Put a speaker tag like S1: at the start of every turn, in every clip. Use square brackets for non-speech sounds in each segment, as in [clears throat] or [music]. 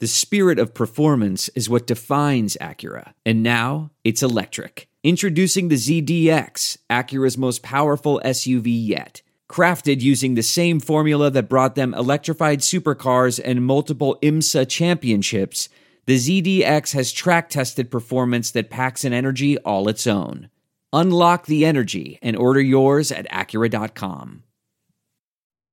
S1: The spirit of performance is what defines Acura, and now it's electric. Introducing the ZDX, Acura's most powerful SUV yet. Crafted using the same formula that brought them electrified supercars and multiple IMSA championships, the ZDX has track tested performance that packs an energy all its own. Unlock the energy and order yours at Acura.com.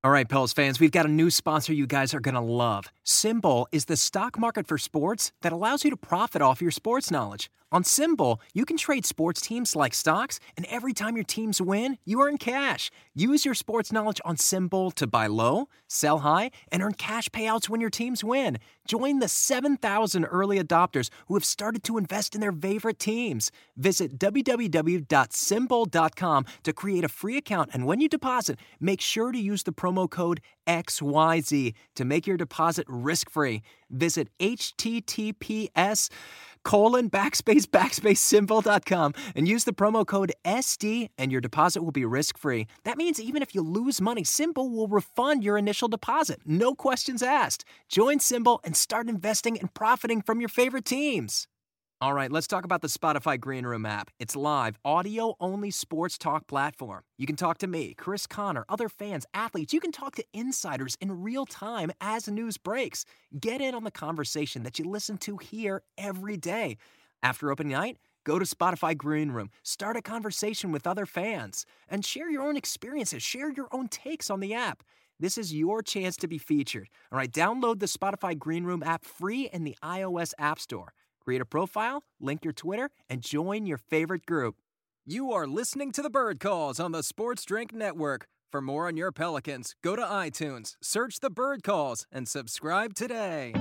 S2: All right, Pels fans, we've got a new sponsor you guys are going to love. SimBull is the stock market for sports that allows you to profit off your sports knowledge. On SimBull, you can trade sports teams like stocks, and every time your teams win, you earn cash. Use your sports knowledge on SimBull to buy low, sell high, and earn cash payouts when your teams win. Join the 7,000 early adopters who have started to invest in their favorite teams. Visit www.simbull.com to create a free account, and when you deposit, make sure to use the promo code XYZ to make your deposit risk free. Visit https colon backspace [laughs] backspace simbull.com and use the promo code SD and your deposit will be risk free. That means even if you lose money, SimBull will refund your initial deposit. No questions asked. Join SimBull and start investing and profiting from your favorite teams. All right, let's talk about the Spotify Green Room app. It's live, audio only sports talk platform. You can talk to me, Chris Connor, other fans, athletes. You can talk to insiders in real time as news breaks. Get in on the conversation that you listen to here every day. After opening night, go to Spotify Green Room, start a conversation with other fans, and share your own experiences, share your own takes on the app. This is your chance to be featured. All right, download the Spotify Green Room app free in the iOS App Store. Create a profile, link your Twitter, and join your favorite group. You are listening to the Bird Calls on the Sports Drink Network. For more on your Pelicans, go to iTunes, search the Bird Calls, and subscribe today.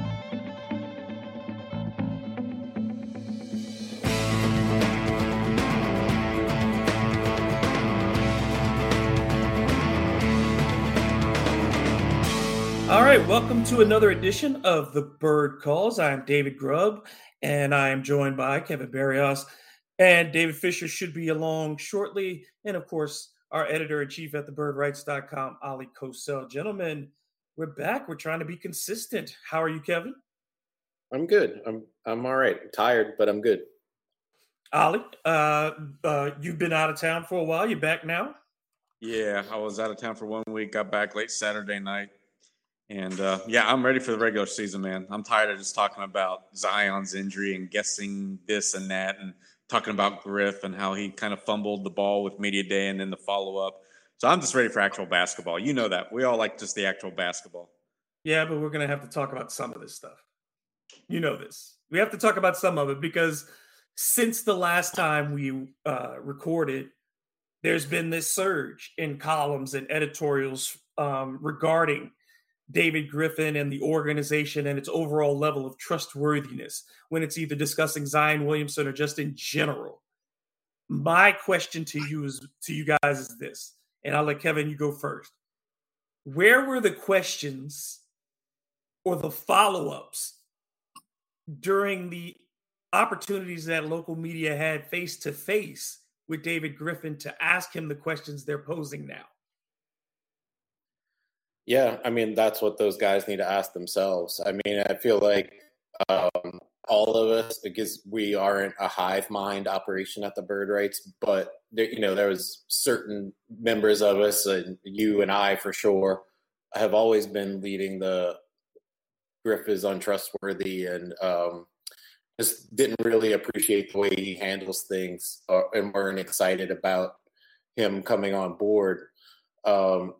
S3: All right, welcome to another edition of the Bird Calls. I'm David Grubb, and I am joined by Kevin Barrios and David Fisher should be along shortly, and of course our editor in chief at thebirdwrites.com, Ali Kosel. Gentlemen, we're back. We're trying to be consistent. How are you, Kevin?
S4: I'm good. I'm I'm all right. I'm tired, but I'm good.
S3: Ali, uh, uh, you've been out of town for a while. You're back now?
S5: Yeah, I was out of town for one week. Got back late Saturday night. And uh, yeah, I'm ready for the regular season, man. I'm tired of just talking about Zion's injury and guessing this and that, and talking about Griff and how he kind of fumbled the ball with media day and then the follow up. So I'm just ready for actual basketball. You know that we all like just the actual basketball.
S3: Yeah, but we're gonna have to talk about some of this stuff. You know this. We have to talk about some of it because since the last time we uh, recorded, there's been this surge in columns and editorials um, regarding David Griffin and the organization and its overall level of trustworthiness when it's either discussing Zion Williamson or just in general. My question to you is to you guys is this, and I'll let Kevin you go first. Where were the questions or the follow-ups during the opportunities that local media had face to face with David Griffin to ask him the questions they're posing now?
S4: Yeah, I mean that's what those guys need to ask themselves. I mean, I feel like um, all of us, because we aren't a hive mind operation at the Bird Writes, but there, you know, there was certain members of us, and you and I for sure, have always been leading the Griff is untrustworthy and um, just didn't really appreciate the way he handles things, uh, and weren't excited about him coming on board. Um,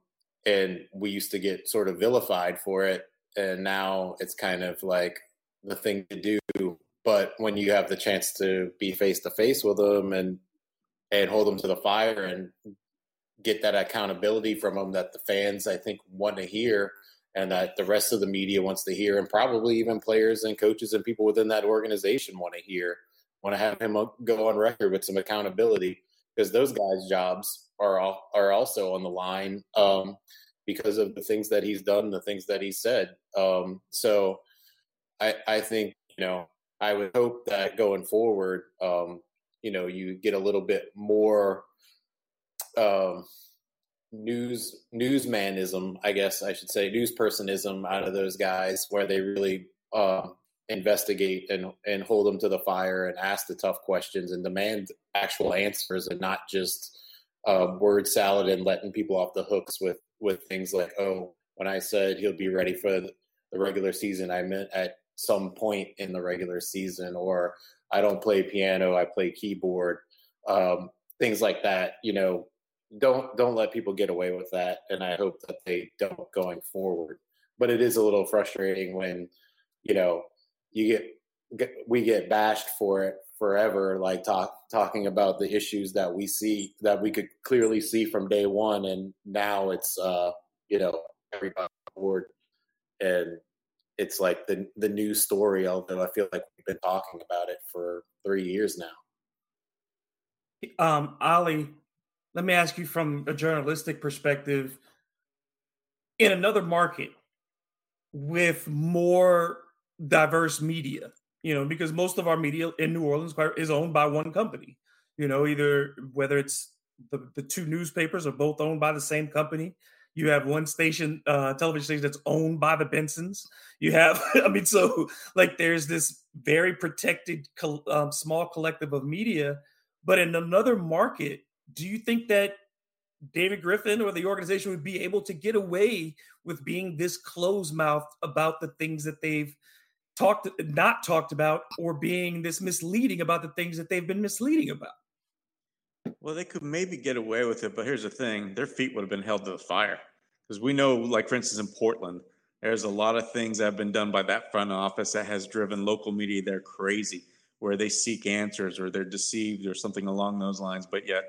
S4: and we used to get sort of vilified for it and now it's kind of like the thing to do. But when you have the chance to be face to face with them and and hold them to the fire and get that accountability from them that the fans i think want to hear and that the rest of the media wants to hear and probably even players and coaches and people within that organization want to hear want to have him go on record with some accountability because those guys jobs are all, are also on the line um, because of the things that he's done, the things that he said. Um, so I, I think you know I would hope that going forward, um, you know, you get a little bit more um, news newsmanism, I guess I should say, newspersonism out of those guys, where they really uh, investigate and and hold them to the fire and ask the tough questions and demand actual answers and not just uh, word salad and letting people off the hooks with with things like oh when I said he'll be ready for the regular season I meant at some point in the regular season or I don't play piano I play keyboard um, things like that you know. Don't don't let people get away with that and I hope that they don't going forward. But it is a little frustrating when you know you get, we get bashed for it forever like talk talking about the issues that we see that we could clearly see from day one and now it's uh you know everybody board. And it's like the the new story although i feel like we've been talking about it for three years now.
S3: Um ali let me ask you from a journalistic perspective. In another market with more diverse media, you know, because most of our media in New Orleans is owned by one company, you know, either whether it's the, the two newspapers are both owned by the same company. You have one station, uh, television station that's owned by the Bensons. You have, [laughs] I mean, so like there's this very protected um, small collective of media. But in another market, do you think that David Griffin or the organization would be able to get away with being this closed mouth about the things that they've talked not talked about or being this misleading about the things that they've been misleading about.
S5: Well, they could maybe get away with it, but here's the thing: their feet would have been held to the fire because we know, like for instance, in Portland, there's a lot of things that have been done by that front office that has driven local media there crazy, where they seek answers or they're deceived or something along those lines. But yet,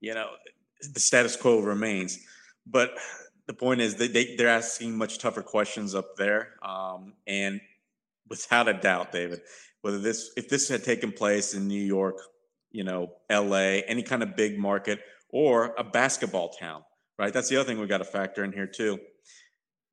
S5: you know, the status quo remains. But the point is that they, they're asking much tougher questions up there, um, and without a doubt, David, whether this if this had taken place in New York, you know, LA, any kind of big market, or a basketball town, right? That's the other thing we've got to factor in here too.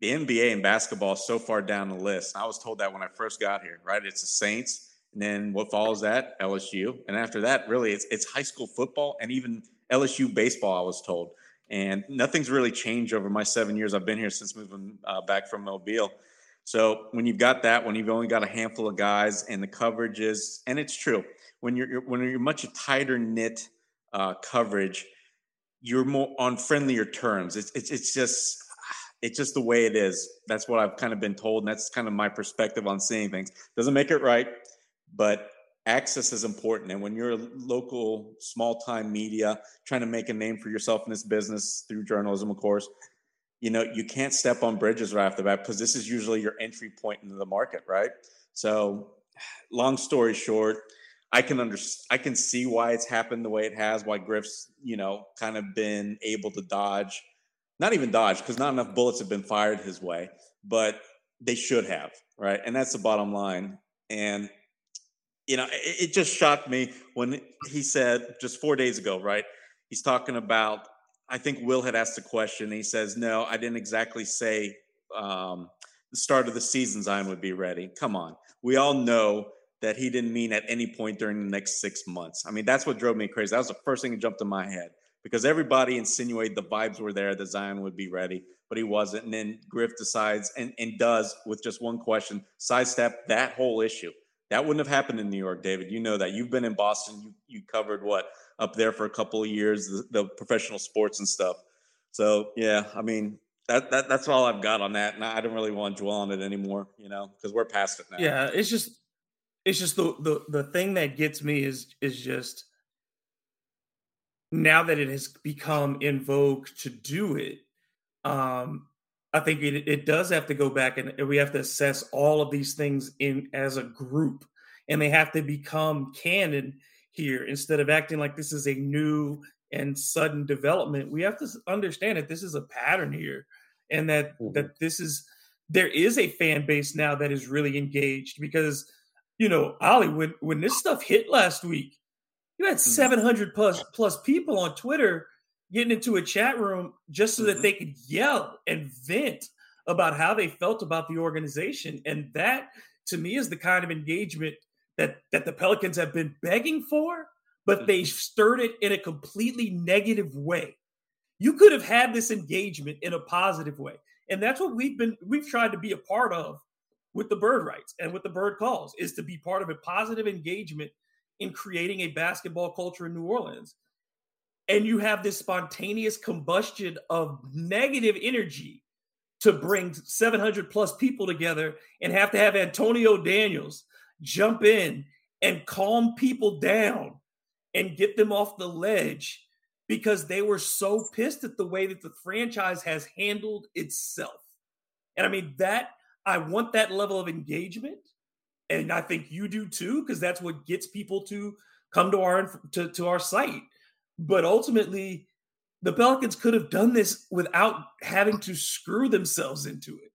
S5: The NBA and basketball so far down the list. I was told that when I first got here, right? It's the Saints, and then what follows that, LSU, and after that, really, it's it's high school football and even LSU baseball. I was told, and nothing's really changed over my seven years I've been here since moving uh, back from Mobile. So when you've got that, when you've only got a handful of guys, and the coverage is, and it's true, when you're when you're much tighter knit uh, coverage, you're more on friendlier terms. It's it's it's just it's just the way it is. That's what I've kind of been told, and that's kind of my perspective on seeing things. Doesn't make it right, but access is important. And when you're a local, small time media trying to make a name for yourself in this business through journalism, of course, you know, you can't step on bridges right off the bat because this is usually your entry point into the market, right? So, long story short, I can under I can see why it's happened the way it has, why Griff's, you know, kind of been able to dodge, not even dodge, because not enough bullets have been fired his way, but they should have, right? And that's the bottom line. And you know, it, it just shocked me when he said just four days ago, right? He's talking about I think Will had asked a question. he says, "No, I didn't exactly say um, the start of the season Zion would be ready." Come on, we all know that he didn't mean at any point during the next six months. I mean, that's what drove me crazy. That was the first thing that jumped in my head because everybody insinuated the vibes were there that Zion would be ready, but he wasn't. And then Griff decides and, and does with just one question sidestep that whole issue. That wouldn't have happened in New York, David. You know that. You've been in Boston. You you covered what up there for a couple of years, the, the professional sports and stuff. So yeah, I mean that, that that's all I've got on that, and I don't really want to dwell on it anymore, you know, because we're past it now.
S3: Yeah, it's just it's just the the the thing that gets me is is just now that it has become in vogue to do it. Um, I think it, it does have to go back and we have to assess all of these things in as a group, and they have to become canon here instead of acting like this is a new and sudden development we have to understand that this is a pattern here and that mm-hmm. that this is there is a fan base now that is really engaged because you know ali when when this stuff hit last week you had mm-hmm. 700 plus plus people on twitter getting into a chat room just so mm-hmm. that they could yell and vent about how they felt about the organization and that to me is the kind of engagement that that the Pelicans have been begging for, but mm-hmm. they stirred it in a completely negative way. You could have had this engagement in a positive way. And that's what we've been we've tried to be a part of with the Bird Writes and with the bird calls is to be part of a positive engagement in creating a basketball culture in New Orleans. And you have this spontaneous combustion of negative energy to bring 700 plus people together and have to have Antonio Daniels jump in and calm people down and get them off the ledge because they were so pissed at the way that the franchise has handled itself. And I mean, that I want that level of engagement. And I think you do too, because that's what gets people to come to our to, to our site. But ultimately, the Pelicans could have done this without having to screw themselves into it.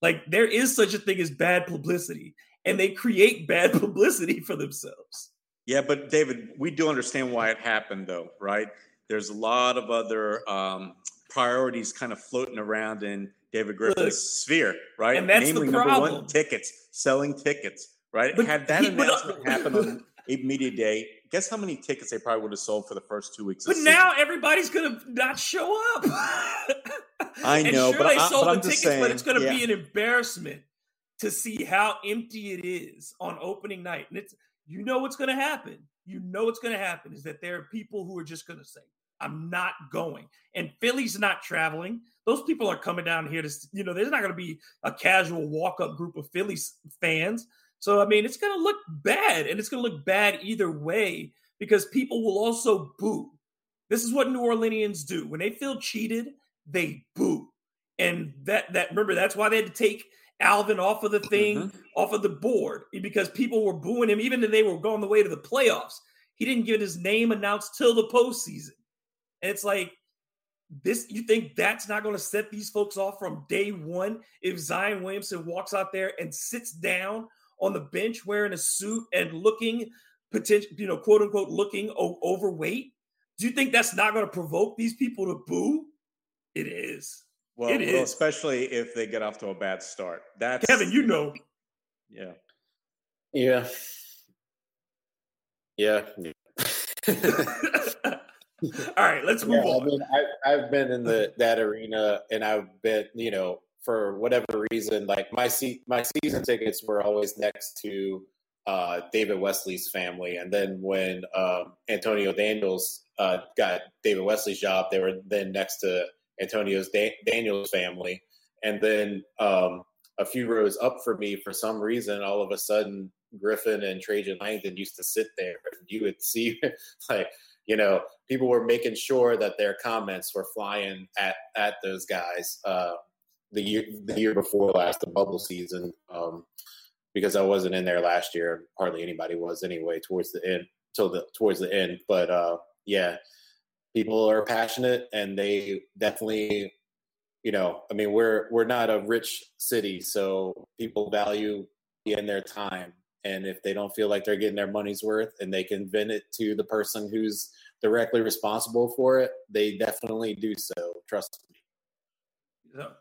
S3: Like there is such a thing as bad publicity, and they create bad [laughs] publicity for themselves.
S5: Yeah, but David, we do understand why it happened, though, right? There's a lot of other um, priorities kind of floating around in David Griffin's Look, sphere, right?
S3: And that's Namely, the problem. number one,
S5: tickets, selling tickets, right? But Had that announcement [laughs] happened on media day, guess how many tickets they probably would have sold for the first two weeks.
S3: But now everybody's gonna not show up.
S5: I [laughs] know,
S3: sure
S5: but
S3: they
S5: I,
S3: sold the tickets,
S5: saying,
S3: but it's gonna
S5: yeah.
S3: be an embarrassment to see how empty it is on opening night. And it's you know what's gonna happen. You know what's gonna happen is that there are people who are just gonna say, I'm not going. And Philly's not traveling. Those people are coming down here to, you know, there's not going to be a casual walk up group of Philly fans. So, I mean, it's going to look bad and it's going to look bad either way because people will also boo. This is what New Orleanians do. When they feel cheated, they boo. And that, that, remember, that's why they had to take Alvin off of the thing, mm-hmm. off of the board, because people were booing him, even if they were going the way to the playoffs. He didn't get his name announced till the postseason. And it's like, this you think that's not going to set these folks off from day one if Zion Williamson walks out there and sits down on the bench wearing a suit and looking potential, you know, quote unquote, looking o- overweight? Do you think that's not going to provoke these people to boo? It is.
S5: Well, it well, is. especially if they get off to a bad start. That's
S3: Kevin, you know.
S5: Yeah.
S4: Yeah. Yeah. [laughs]
S3: All right, let's move yeah, on.
S4: I mean, I, I've been in the that arena, and I've been, you know, for whatever reason, like my se- my season tickets were always next to uh, David Wesley's family, and then when um, Antonio Daniels uh, got David Wesley's job, they were then next to Antonio's da- Daniels family, and then um, a few rows up for me, for some reason, all of a sudden, Griffin and Trajan Langdon used to sit there, and you would see [laughs] like you know, people were making sure that their comments were flying at at those guys uh, the year the year before last, the bubble season, um, because I wasn't in there last year. Hardly anybody was anyway. Towards the end, till the towards the end, but uh, yeah, people are passionate and they definitely. You know, I mean, we're we're not a rich city, so people value in their time and if they don't feel like they're getting their money's worth and they can vent it to the person who's directly responsible for it, they definitely do so. Trust me.
S3: So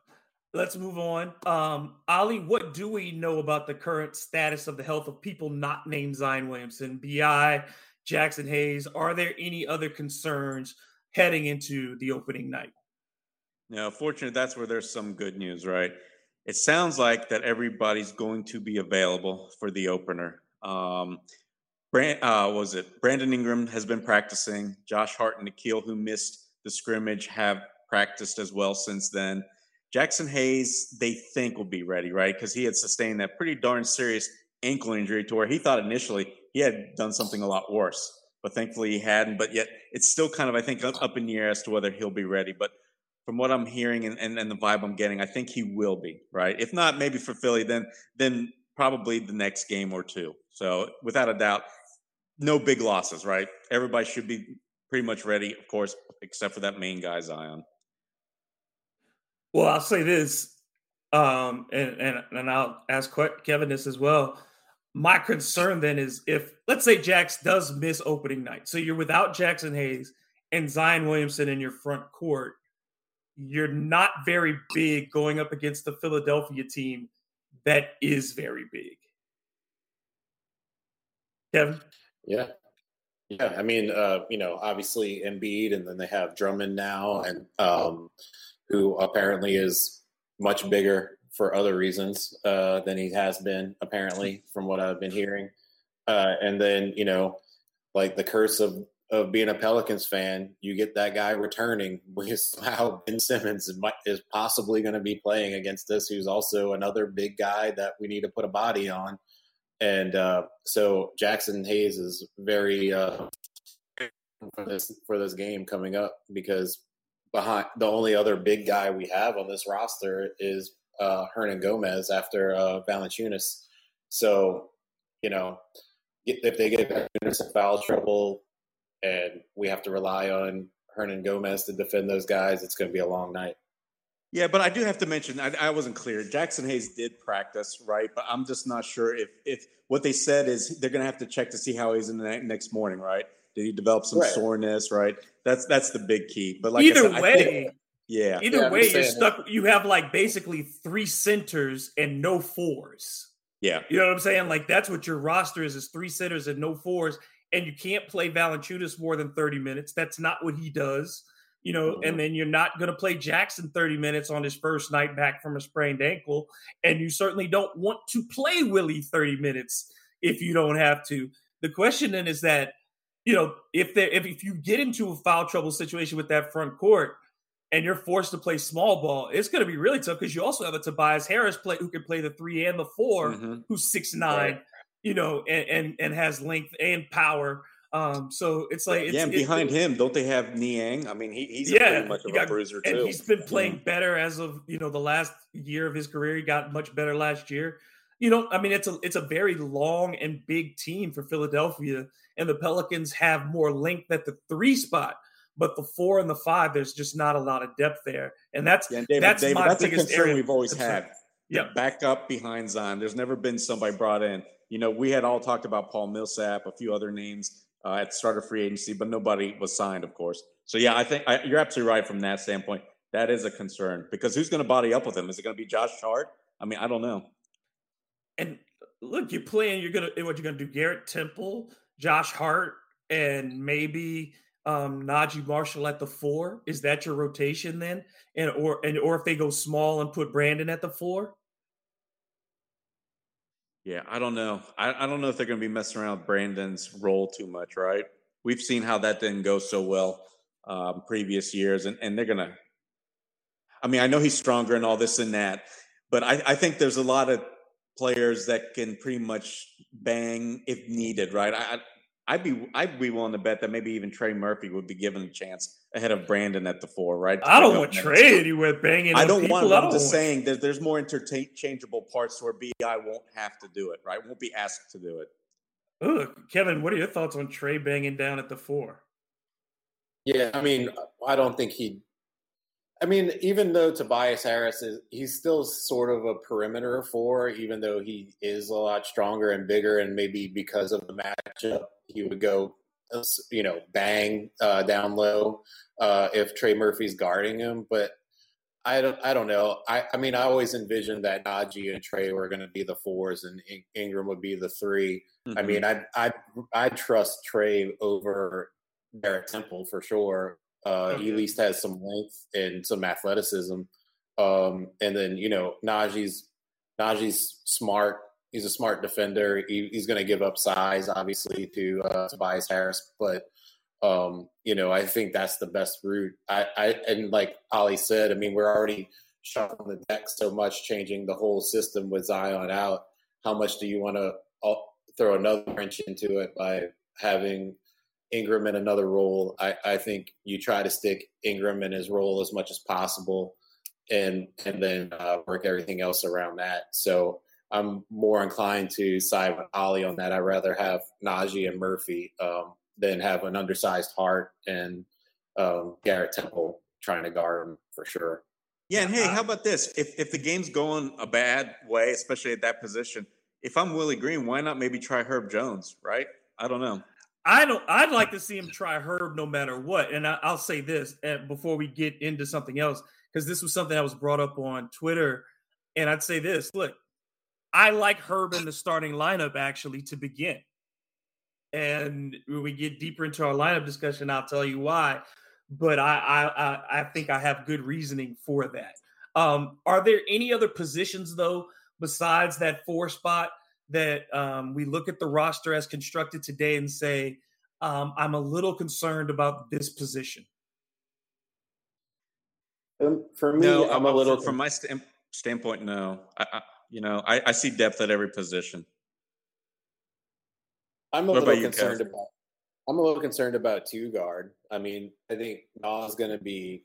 S3: let's move on. Um, Ali, what do we know about the current status of the health of people not named Zion Williamson, BI, Jaxson Hayes? Are there any other concerns heading into the opening night?
S5: Now, fortunately, that's where there's some good news, right? It sounds like that everybody's going to be available for the opener. Um, Brand, uh, was it Brandon Ingram has been practicing. Josh Hart and Nickeil, who missed the scrimmage, have practiced as well since then. Jaxson Hayes, they think will be ready, right? Because he had sustained that pretty darn serious ankle injury to where he thought initially he had done something a lot worse, but thankfully he hadn't. But yet it's still kind of, I think, up in the air as to whether he'll be ready. But from what I'm hearing and, and, and the vibe I'm getting, I think he will be, right? If not, maybe for Philly, then then probably the next game or two. So without a doubt, no big losses, right? Everybody should be pretty much ready, of course, except for that main guy, Zion.
S3: Well, I'll say this, um, and, and and I'll ask Kevin this as well. My concern then is if let's say Jax does miss opening night, so you're without Jaxson Hayes and Zion Williamson in your front court, you're not very big going up against the Philadelphia team that is very big. Kevin.
S4: Yeah. Yeah. I mean, uh, you know, obviously Embiid, and then they have Drummond now, and um, who apparently is much bigger for other reasons uh, than he has been, apparently, from what I've been hearing. Uh, and then, you know, like the curse of of being a Pelicans fan, you get that guy returning [laughs] because how Ben Simmons is possibly going to be playing against us, who's also another big guy that we need to put a body on. And uh, so Jaxson Hayes is very uh, for this for this game coming up because behind the only other big guy we have on this roster is uh, Hernangomez after uh, Valanciunas. So you know if they get into foul trouble and we have to rely on Hernangomez to defend those guys, it's going to be a long night.
S5: Yeah, but I do have to mention I, I, wasn't clear. Jaxson Hayes did practice, right? But I'm just not sure if if what they said is they're going to have to check to see how he's in the next morning, right? Did he develop some right. soreness, right? That's that's the big key. But like
S3: either
S5: said,
S3: way,
S5: think, yeah,
S3: either
S5: yeah,
S3: way, you're stuck. You have like basically three centers and no fours.
S5: Yeah,
S3: you know what I'm saying? Like that's what your roster is: is three centers and no fours and you can't play Valanciunas more than 30 minutes. That's not what he does, you know, mm-hmm. and then you're not going to play Jaxson 30 minutes on his first night back from a sprained ankle. And you certainly don't want to play Willy 30 minutes if you don't have to. The question then is that, you know, if there if, if you get into a foul trouble situation with that front court and you're forced to play small ball, it's going to be really tough because you also have a Tobias Harris play who can play the three and the 4 mm-hmm. who's six nine. Right you know, and and, and has length and power. Um, so it's like it's,
S5: yeah, and behind him, don't they have Niang? I mean, he, he's yeah, pretty much of got, a bruiser
S3: and
S5: too.
S3: He's been playing mm-hmm. better as of you know the last year of his career. He got much better last year. You know, I mean, it's a it's a very long and big team for Philadelphia, and the Pelicans have more length at the three spot. But the four and the five, there's just not a lot of depth there, and that's yeah, David, that's
S5: David,
S3: my
S5: that's
S3: biggest
S5: a concern
S3: area.
S5: we've always had. Yeah, back up behind Zion. There's never been somebody brought in you know, we had all talked about Paul Millsap, a few other names uh, at start of free agency, but nobody was signed, of course. So yeah, I think I, you're absolutely right from that standpoint. That is a concern because who's going to body up with him? Is it going to be Josh Hart? I mean, I don't know.
S3: And look, you're playing. You're gonna what you're gonna do? Garrett Temple, Josh Hart, and maybe um, Naji Marshall at the four. Is that your rotation then? And or and or if they go small and put Brandon at the four?
S5: Yeah, I don't know. I, I don't know if they're going to be messing around with Brandon's role too much, right? We've seen how that didn't go so well um, previous years, and, and they're going to. I mean, I know he's stronger and all this and that, but I, I think there's a lot of players that can pretty much bang if needed, right? I, I'd be I'd be willing to bet that maybe even Trey Murphy would be given a chance ahead of Brandon at the four, right?
S3: I don't want Trey anywhere banging.
S5: I don't
S3: want.
S5: I'm just saying that there's more interchangeable parts where Bi won't have to do it, right? Won't be asked to do it.
S3: Ooh, Kevin, what are your thoughts on Trey banging down at the four?
S4: Yeah, I mean, I don't think he I mean, even though Tobias Harris is, he's still sort of a perimeter four, even though he is a lot stronger and bigger, and maybe because of the matchup, he would go, you know, bang uh, down low uh, if Trey Murphy's guarding him. But I don't, I don't know. I, I mean, I always envisioned that Naji and Trey were going to be the fours, and Ingram would be the 3 mm-hmm. I mean, I, I, I trust Trey over Garrett Temple for sure. Uh, He at least has some length and some athleticism. Um, and then you know Naji's Naji's smart. He's a smart defender. He, he's going to give up size, obviously, to uh, Tobias Harris. But um, you know, I think that's the best route. I, I and like Ali said, I mean, we're already shuffling the deck so much, changing the whole system with Zion out. How much do you want to uh, throw another wrench into it by having Ingram in another role. I, I think you try to stick Ingram in his role as much as possible, and and then uh, work everything else around that. So I'm more inclined to side with Ali on that. I'd rather have Naji and Murphy um, than have an undersized Hart and um, Garrett Temple trying to guard him for sure.
S5: Yeah, and hey, how about this? If if the game's going a bad way, especially at that position, if I'm Willie Green, why not maybe try Herb Jones? Right? I don't know.
S3: I don't. I'd like to see him try Herb no matter what. And I, will say this uh, before we get into something else, because this was something that was brought up on Twitter. And I'd say this: Look, I like Herb in the starting lineup actually to begin. And when we get deeper into our lineup discussion, I'll tell you why. But I, I, I think I have good reasoning for that. Um, are there any other positions though besides that four spot that um, we look at the roster as constructed today and say, um, I'm a little concerned about this position?
S4: Um, for me,
S5: no,
S4: I'm a little
S5: from, from my st- standpoint. No, I, I you know I, I, see depth at every position.
S4: I'm a what little concerned about. I'm a little concerned about two guard. I mean, I think Nas going to be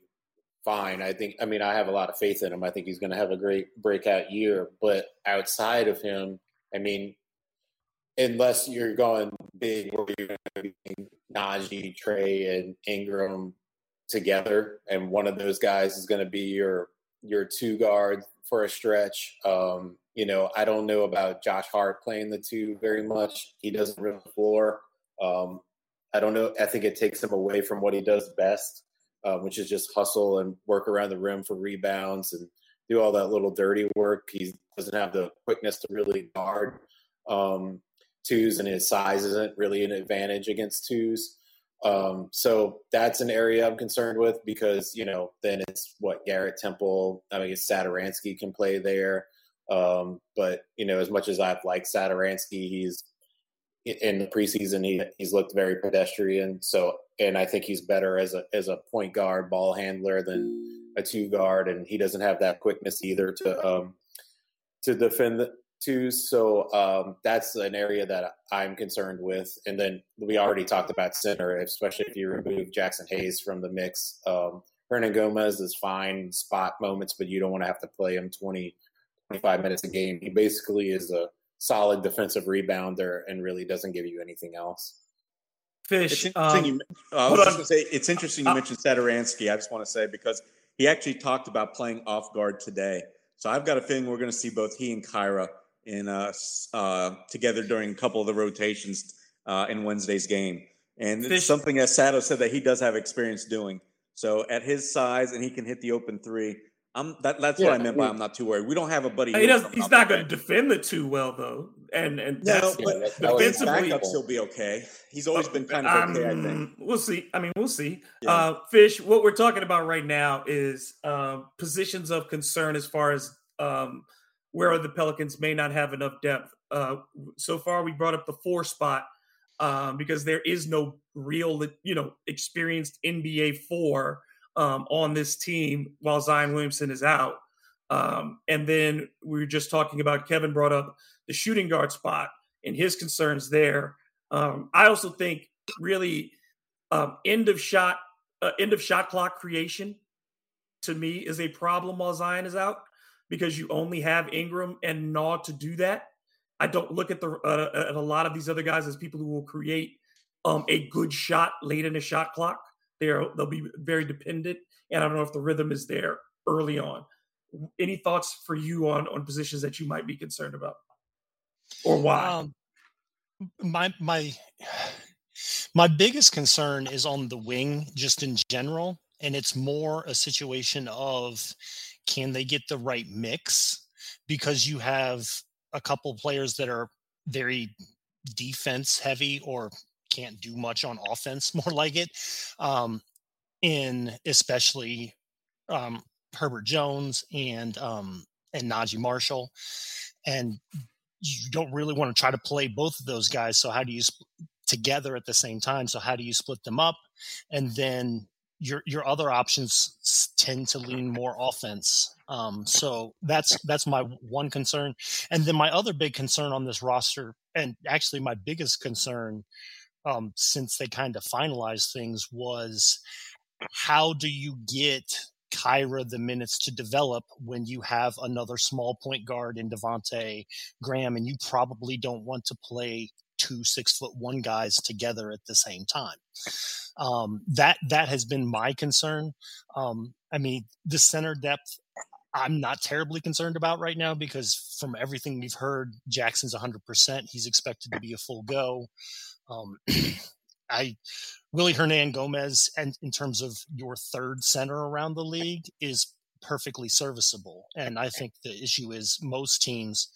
S4: fine. I think. I mean, I have a lot of faith in him. I think he's going to have a great breakout year. But outside of him, I mean, unless you're going big, where you're going to be Naji, Trey, and Ingram together, and one of those guys is going to be your your two guard for a stretch. Um, you know, I don't know about Josh Hart playing the two very much. He doesn't run the floor. Um, I don't know. I think it takes him away from what he does best, uh, which is just hustle and work around the rim for rebounds and do all that little dirty work. He doesn't have the quickness to really guard um, twos, and his size isn't really an advantage against twos. Um, so that's an area I'm concerned with because you know then it's what Garrett Temple. I mean, Satoransky can play there, um, but you know as much as I've liked Satoransky, he's in the preseason he he's looked very pedestrian. So and I think he's better as a as a point guard, ball handler than a two guard, and he doesn't have that quickness either to um, to defend too. So um, that's an area that I'm concerned with. And then we already talked about center, especially if you remove Jaxson Hayes from the mix. Um, Hernangomez is fine spot moments, but you don't want to have to play him 20, 25 minutes a game. He basically is a solid defensive rebounder and really doesn't give you anything else.
S3: Fish.
S5: It's interesting, um, you, uh, I was just say, it's interesting you uh, mentioned Satoransky. I just want to say because he actually talked about playing off guard today. So I've got a feeling we're going to see both he and Kira in uh, uh, together during a couple of the rotations uh, in Wednesday's game. And it's something that Sato said that he does have experience doing. So at his size, and he can hit the open three. I'm that, that's yeah, what I meant by I'm not too worried. We don't have a buddy.
S3: He does, he's not going to defend the two well though, and and
S5: no, that's, but yeah, defensively, backups he'll be okay. He's always been kind of okay. Um, I think
S3: we'll see. I mean, we'll see. Yeah. Uh, Fish, what we're talking about right now is uh, positions of concern as far as um, where the Pelicans may not have enough depth. Uh, so far, we brought up the four spot um, because there is no real, you know, experienced NBA four um, on this team while Zion Williamson is out. Um, and then we were just talking about Kevin brought up the shooting guard spot and his concerns there. Um, I also think really um, end of shot, uh, end of shot clock creation to me is a problem while Zion is out because you only have Ingram and Naw to do that. I don't look at the uh, at a lot of these other guys as people who will create um, a good shot late in the shot clock. They're they'll be very dependent, and I don't know if the rhythm is there early on. Any thoughts for you on on positions that you might be concerned about, or why? Um,
S6: my my my biggest concern is on the wing, just in general, and it's more a situation of can they get the right mix? Because you have a couple players that are very defense heavy or can't do much on offense, [laughs] more like it. Um, in especially um, Herbert Jones and um, and Naji Marshall, and you don't really want to try to play both of those guys. So how do you sp- together at the same time? So how do you split them up? And then your your other options tend to lean more offense. Um, so that's that's my one concern. And then my other big concern on this roster, and actually my biggest concern um, since they kind of finalized things, was how do you get Kira the minutes to develop when you have another small point guard in Devonte Graham, and you probably don't want to play two six foot one guys together at the same time. Um, that that has been my concern. Um, I mean, the center depth. I'm not terribly concerned about right now because from everything we've heard, Jaxson's 100%. He's expected to be a full go. Um, [clears throat] I Willy Hernangomez, and in terms of your third center around the league, is perfectly serviceable. And I think the issue is most teams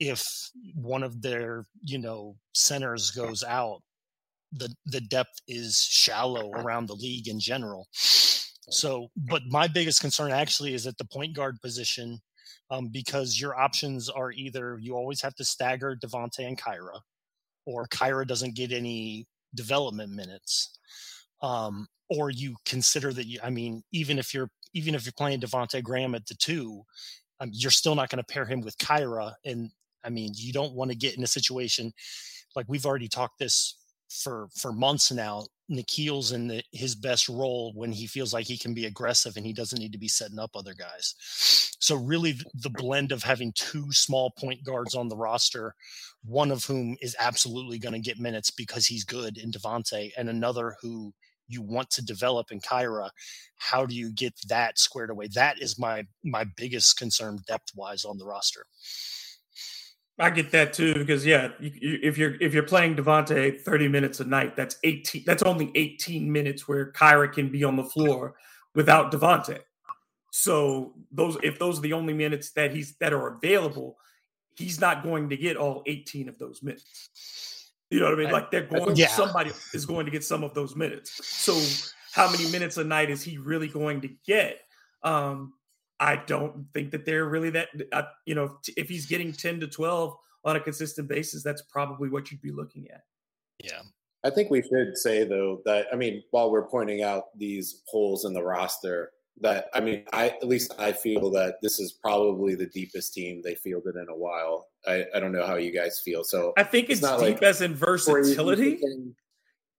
S6: if one of their you know centers goes out the the depth is shallow around the league in general So, but my biggest concern actually is at the point guard position um, because your options are either you always have to stagger Devonte and Kira, or Kira doesn't get any development minutes. Um, or you consider that you, I mean, even if you're even if you're playing Devonte Graham at the two, um, you're still not going to pair him with Kira. And I mean, you don't want to get in a situation like we've already talked this for for months now. Nickeil's in the, his best role when he feels like he can be aggressive and he doesn't need to be setting up other guys. So really, the blend of having two small point guards on the roster, one of whom is absolutely going to get minutes because he's good in Devonte, and another who you want to develop in Kira, how do you get that squared away? That is my my biggest concern depth wise on the roster.
S3: I get that too because yeah, you, you, if you're if you're playing Devonte 30 minutes a night, that's 18. That's only 18 minutes where Kira can be on the floor without Devonte. So those if those are the only minutes that he's that are available, he's not going to get all 18 of those minutes. You know what I mean? Like they're going yeah. somebody is going to get some of those minutes. So how many minutes a night is he really going to get? Um, I don't think that they're really that. Uh, you know, if he's getting ten to twelve on a consistent basis, that's probably what you'd be looking at.
S6: Yeah.
S4: I think we should say though that I mean, while we're pointing out these holes in the roster, that I mean, I at least I feel that this is probably the deepest team they fielded in a while. I, I don't know how you guys feel. So
S3: I think it's, it's deep like as in versatility.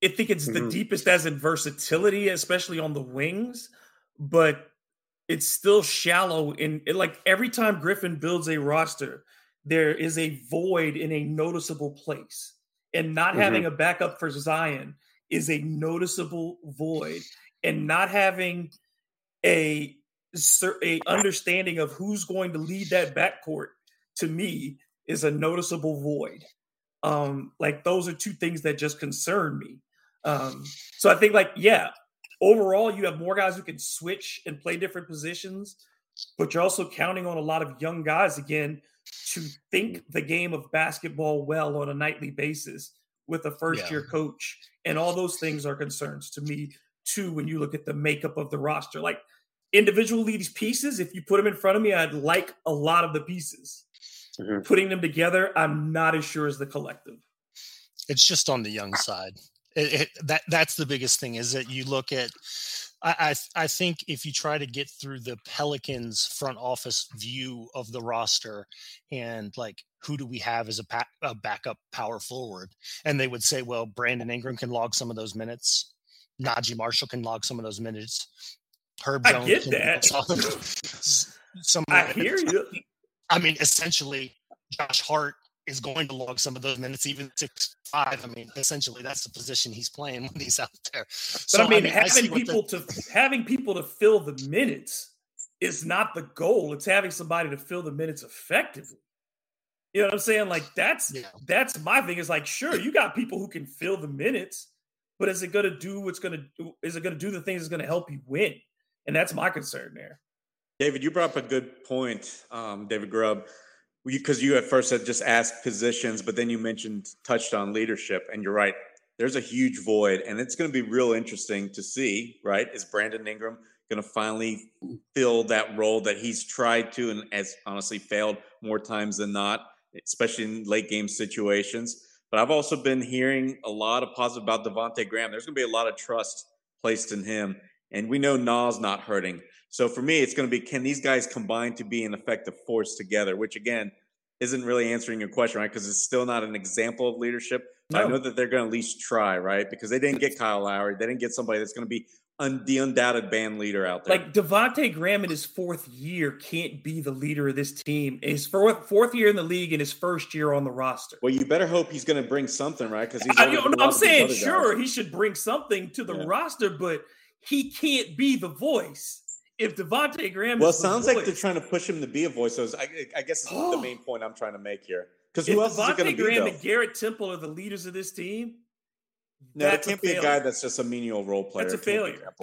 S3: I think it's mm-hmm. the deepest as in versatility, especially on the wings. But it's still shallow in it, like every time Griffin builds a roster, there is a void in a noticeable place. And not mm-hmm. having a backup for Zion is a noticeable void. And not having a a understanding of who's going to lead that backcourt to me is a noticeable void. Um, like those are two things that just concern me. Um, so I think like, yeah, overall, you have more guys who can switch and play different positions, but you're also counting on a lot of young guys again to think the game of basketball well on a nightly basis with a first yeah. year coach. And all those things are concerns to me too when you look at the makeup of the roster. Like individually, these pieces, if you put them in front of me, I'd like a lot of the pieces. Mm-hmm. Putting them together, I'm not as sure as the collective.
S6: It's just on the young side it, it, that that's the biggest thing is that you look at I, I, I think if you try to get through the Pelicans front office view of the roster and like who do we have as a, pa- a backup power forward, and they would say, well, Brandon Ingram can log some of those minutes, Naji Marshall can log some of those minutes,
S3: Herb Jones. I get that.
S6: Some, some
S3: I hear you.
S6: I mean, essentially, Josh Hart is going to log some of those minutes, even six five. I mean, essentially, that's the position he's playing [laughs] when he's out there.
S3: So, but I mean, I mean having I people the, to having people to fill the minutes is not the goal. It's having somebody to fill the minutes effectively. You know what I'm saying? Like that's yeah. that's my thing. Is like, sure, you got people who can fill the minutes, but is it going to do what's going to do? Is it going to do the things that's going to help you win? And that's my concern there.
S5: David, you brought up a good point, um, David Grubb because you at first had just asked positions, but then you mentioned touched on leadership, and you're right. There's a huge void, and it's going to be real interesting to see. Right, is Brandon Ingram going to finally fill that role that he's tried to and has honestly failed more times than not, especially in late game situations. But I've also been hearing a lot of positive about Devonte Graham. There's going to be a lot of trust placed in him, and we know Nas not hurting. So for me, it's going to be can these guys combine to be an effective force together? Which again isn't really answering your question, right? Because it's still not an example of leadership. No. I know that they're going to at least try, right? Because they didn't get Kyle Lowry, they didn't get somebody that's going to be un- the undoubted band leader out there.
S3: Like Devonte Graham in his fourth year can't be the leader of this team. His fourth fourth year in the league and his first year on the roster.
S5: Well, you better hope he's going to bring something, right? Because he's.
S3: I, know, I'm saying sure guys. he should bring something to the yeah. roster, but he can't be the voice if Devonte Graham.
S5: Well, it sounds voice, like they're trying to push him to be a voice. So I, I guess oh, the main point I'm trying to make here. Because who else Devonte is going to be? Graham
S3: and Garrett Temple are the leaders of this team.
S5: No, it can't a be a guy that's just a menial role player.
S3: That's a failure.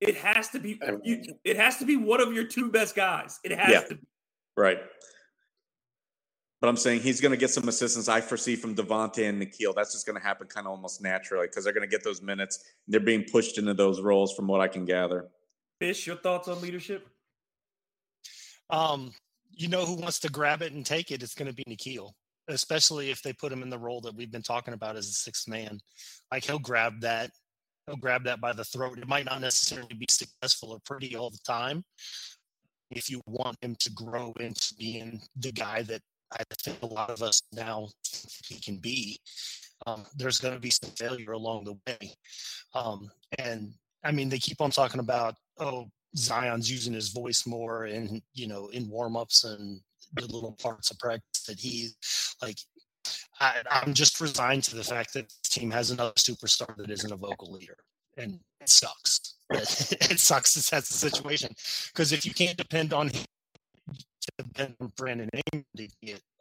S3: It has to be. You, it has to be one of your two best guys. It has yeah, to. Be.
S5: Right. But I'm saying he's going to get some assistance. I foresee from Devonte and Nickeil. That's just going to happen kind of almost naturally because they're going to get those minutes. They're being pushed into those roles, from what I can gather.
S3: Fish, your thoughts on leadership?
S6: Um, you know who wants to grab it and take it? It's going to be Nickeil, especially if they put him in the role that we've been talking about as a sixth man. Like he'll grab that, he'll grab that by the throat. It might not necessarily be successful or pretty all the time. If you want him to grow into being the guy that I think a lot of us now he can be, um, there's going to be some failure along the way. Um, and I mean, they keep on talking about, oh, Zion's using his voice more and, you know, in warmups and the little parts of practice that he like. I, I'm just resigned to the fact that this team has another superstar that isn't a vocal leader, and it sucks. [laughs] it sucks. that That's the situation because if you can't depend on him to depend on Brandon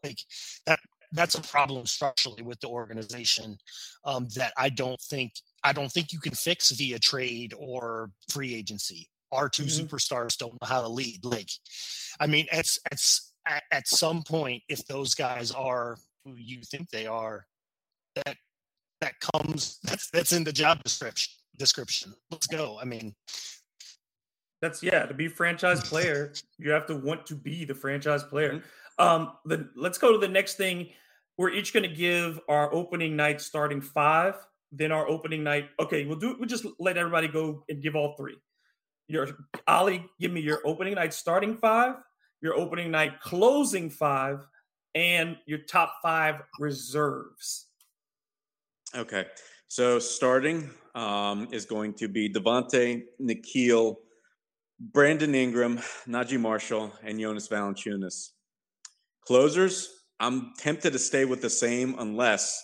S6: like that that's a problem structurally with the organization um, that I don't think I don't think you can fix via trade or free agency. Our 2 mm-hmm. superstars don't know how to lead. Like, I mean, it's it's at, at some point, if those guys are who you think they are, that that comes that's that's in the job description description. Let's go. I mean,
S3: that's yeah. To be franchise [laughs] player, you have to want to be the franchise player. Mm-hmm. Um, the, let's go to the next thing. We're each going to give our opening night starting five. Then our opening night. Okay, we'll do. We'll just let everybody go and give all three. Your Ali, give me your opening night starting five, your opening night closing five, and your top five reserves.
S5: Okay, so starting um, is going to be Devonte, Nickeil, Brandon Ingram, Naji Marshall, and Jonas Valanciunas. Closers, I'm tempted to stay with the same unless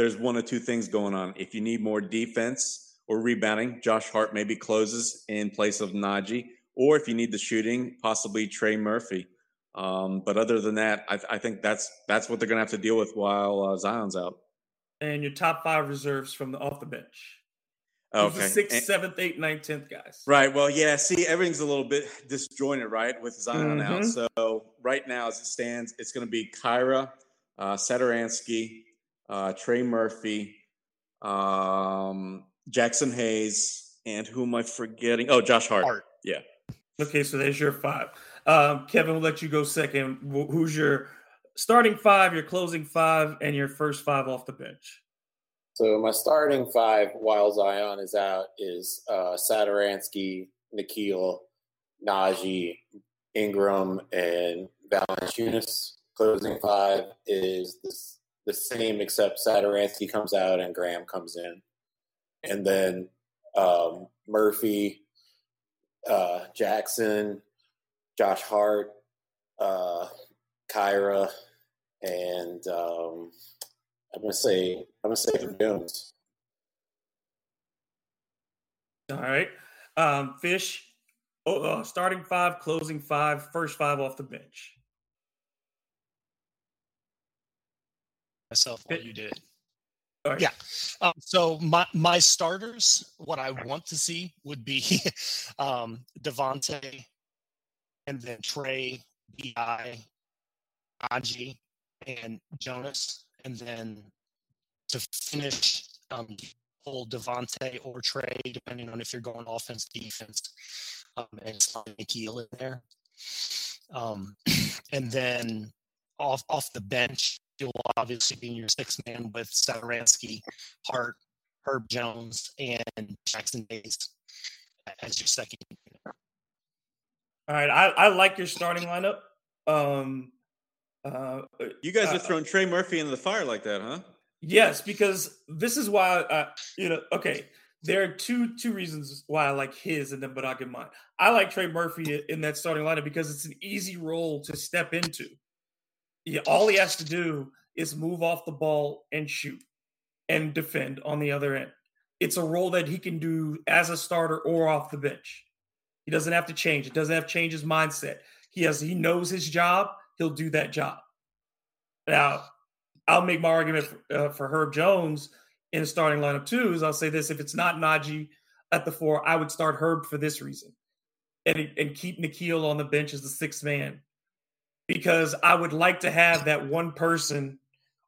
S5: there's one or two things going on. If you need more defense or rebounding, Josh Hart maybe closes in place of Naji. Or if you need the shooting, possibly Trey Murphy. Um, but other than that, I, I, think that's that's what they're going to have to deal with while uh, Zion's out.
S3: And your top five reserves from the off the bench.
S5: Okay.
S3: Sixth, and, seventh, eighth, ninth, tenth guys.
S5: Right. Well, yeah. See, everything's a little bit [laughs] disjointed, right, with Zion mm-hmm. out. So right now, as it stands, it's going to be Kira, uh, uh, Trey Murphy, um, Jaxson Hayes, and who am I forgetting? Oh, Josh Hart. Hart. Yeah.
S3: Okay, so there's your five. Um, Kevin, we'll let you go second. Who's your starting five, your closing five, and your first five off the bench?
S4: So my starting five while Zion is out is uh, Satoransky, Nickeil, Naji, Ingram, and Valanciunas. Closing five is this, the same except Satoransky comes out and Graham comes in, and then um, Murphy, uh, Jaxson, Josh Hart, uh, Kira, and um, I'm gonna say I'm gonna say Jones.
S3: All right, um, Fish. Oh, uh, starting five, closing five, first five off the bench.
S6: Myself, what you did. Right. Yeah. Um, so my my starters, what I want to see would be [laughs] um, Devonte, and then Trey, Bi, Aji, and Jonas and then to finish, um, hold Devonte or Trey, depending on if you're going offense, defense, um, and slide in there. Um, [clears throat] and then off off the bench, you'll obviously be in your six man with Satoransky, Hart, Herb Jones, and Jaxson Hayes as your second.
S3: All right, I, I like your starting lineup. Um,
S5: uh, you guys are uh, throwing Trey Murphy into the fire like that, huh?
S3: Yes, because this is why uh, you know. Okay, there are two two reasons why I like his, and then but I'll get mine. I like Trey Murphy in that starting lineup because it's an easy role to step into. Yeah, all he has to do is move off the ball and shoot and defend on the other end. It's a role that he can do as a starter or off the bench. He doesn't have to change. It doesn't have to change his mindset. He has he knows his job he'll do that job. Now, I'll make my argument for, uh, for Herb Jones in starting lineup too. Is I'll say this: if it's not Naji at the four, I would start Herb for this reason, and and keep Nickeil on the bench as the sixth man, because I would like to have that one person,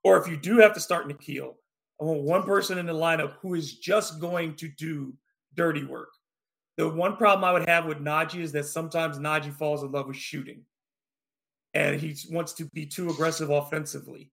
S3: or if you do have to start Nickeil, I want one person in the lineup who is just going to do dirty work. The one problem I would have with Naji is that sometimes Naji falls in love with shooting, and he wants to be too aggressive offensively.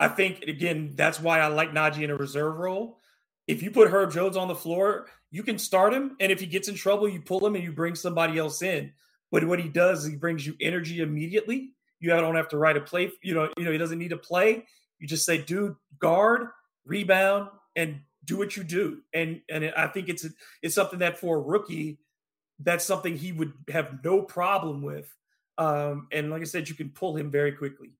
S3: I think again that's why I like Naji in a reserve role. If you put Herb Jones on the floor, you can start him, and if he gets in trouble, you pull him and you bring somebody else in. But what he does is he brings you energy immediately. You don't have to write a play. You know, you know he doesn't need to play. You just say, "Dude, guard, rebound, and do what you do." And and I think it's it's something that for a rookie, that's something he would have no problem with. Um, and like I said, you can pull him very quickly.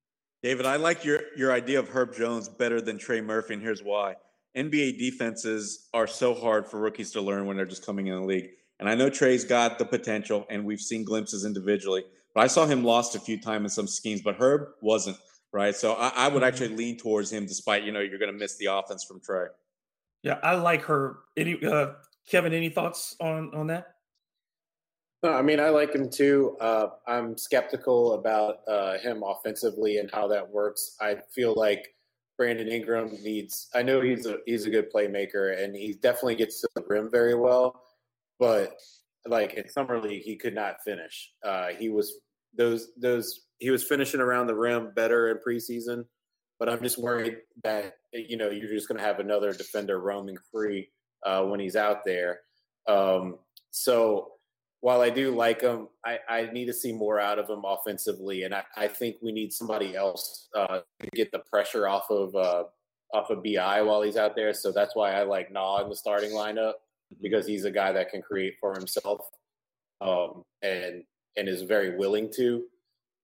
S5: David, I like your your idea of Herb Jones better than Trey Murphy, and here's why. NBA defenses are so hard for rookies to learn when they're just coming in the league. And I know Trey's got the potential, and we've seen glimpses individually. But I saw him lost a few times in some schemes, but Herb wasn't right. So I, I would mm-hmm. actually lean towards him, despite you know you're going to miss the offense from Trey.
S3: Yeah, I like Herb. Any uh, Kevin? Any thoughts on on that?
S4: No, I mean I like him too. Uh, I'm skeptical about uh, him offensively and how that works. I feel like Brandon Ingram needs. I know he's a he's a good playmaker and he definitely gets to the rim very well, but like in summer league he could not finish. Uh, he was those those he was finishing around the rim better in preseason, but I'm just worried that you know you're just going to have another defender roaming free uh, when he's out there. Um, so while I do like him, I, I, need to see more out of him offensively, and I, I think we need somebody else uh, to get the pressure off of uh, off of Bi while he's out there. So that's why I like Nah in the starting lineup. Because he's a guy that can create for himself, um, and and is very willing to,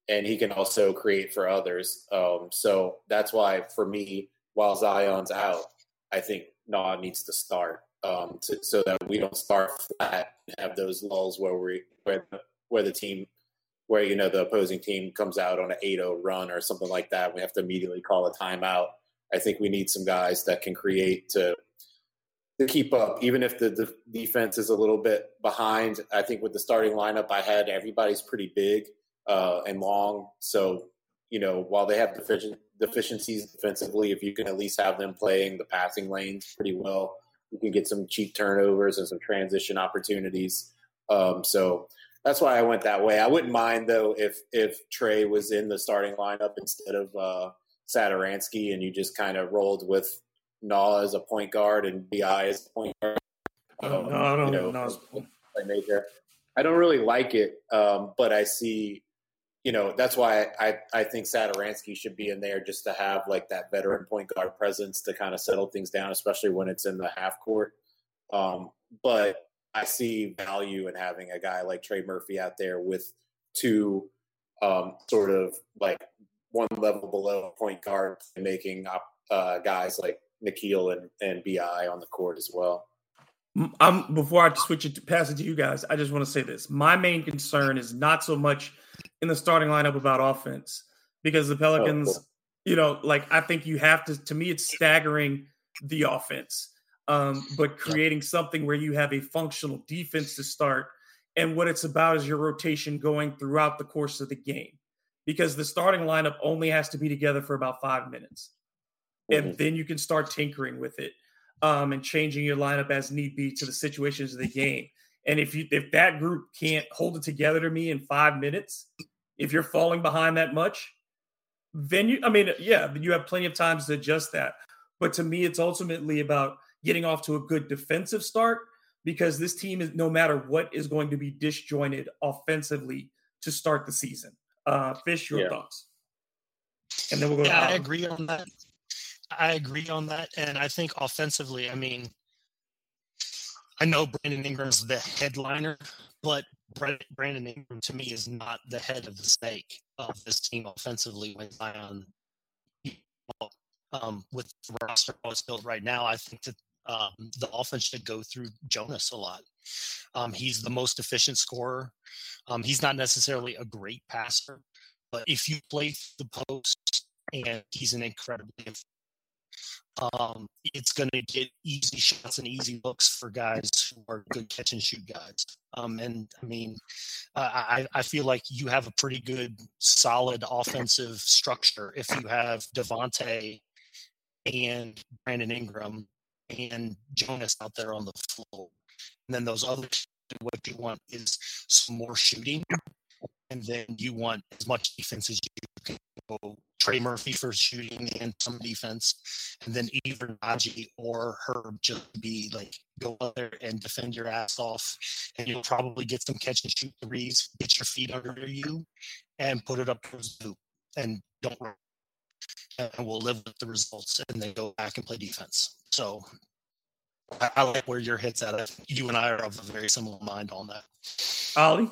S4: and he can also create for others. Um, so that's why for me, while Zion's out, I think Nah needs to start um, to, so that we don't start flat and have those lulls where we where where the team where you know the opposing team comes out on an 8-0 run or something like that. We have to immediately call a timeout. I think we need some guys that can create to to keep up, even if the, the defense is a little bit behind. I think with the starting lineup I had, everybody's pretty big uh, and long. So you know, while they have deficient, deficiencies defensively, if you can at least have them playing the passing lanes pretty well, you can get some cheap turnovers and some transition opportunities. Um, so that's why I went that way. I wouldn't mind though if if Trey was in the starting lineup instead of uh, Satoransky, and you just kind of rolled with Nah as a point guard and Bi as a point guard.
S3: Um, no, I don't you know,
S4: I don't really like it, um, but I see you know, that's why I, I think Satoransky should be in there just to have like that veteran point guard presence to kind of settle things down, especially when it's in the half court. Um, but I see value in having a guy like Trey Murphy out there with two um, sort of like one level below point guard making uh, guys like Nickeil and, and Bi on the court as well.
S3: I'm before I switch it to pass it to you guys. I just want to say this: my main concern is not so much in the starting lineup about offense because the oh, Pelicans, oh, cool. you know, like I think you have to. To me, it's staggering the offense, um, but creating something where you have a functional defense to start, and what it's about is your rotation going throughout the course of the game, because the starting lineup only has to be together for about five minutes, mm-hmm. and then you can start tinkering with it um, and changing your lineup as need be to the situations of the game. And if you if that group can't hold it together to me in five minutes, if you're falling behind that much, then you I mean, yeah, you have plenty of times to adjust that. But to me, it's ultimately about getting off to a good defensive start because this team is no matter what is going to be disjointed offensively to start the season. Uh Fish, your yeah. thoughts.
S6: And then we'll go yeah, I agree on that. I agree on that. And I think offensively, I mean, I know Brandon Ingram's the headliner, but Brandon Ingram to me is not the head of the snake of this team offensively when Zion, um, with the roster it's built right now, I think that um, the offense should go through Jonas a lot. Um, he's the most efficient scorer. Um, he's not necessarily a great passer, but if you play the post and he's an incredibly um, it's going to get easy shots and easy looks for guys who are good catch and shoot guys. Um, and I mean, uh, I, I feel like you have a pretty good, solid offensive structure if you have Devonte and Brandon Ingram and Jonas out there on the floor. And then those other, what you want is some more shooting. And then you want as much defense as you can go. Trey Murphy for shooting and some defense, and then either Naji or Herb just be like go out there and defend your ass off, and you'll probably get some catch and shoot threes, get your feet under you, and put it up towards the hoop, and don't and we'll live with the results and then go back and play defense. So I, I like where your head's at. You and I are of a very similar mind on that.
S3: Ollie?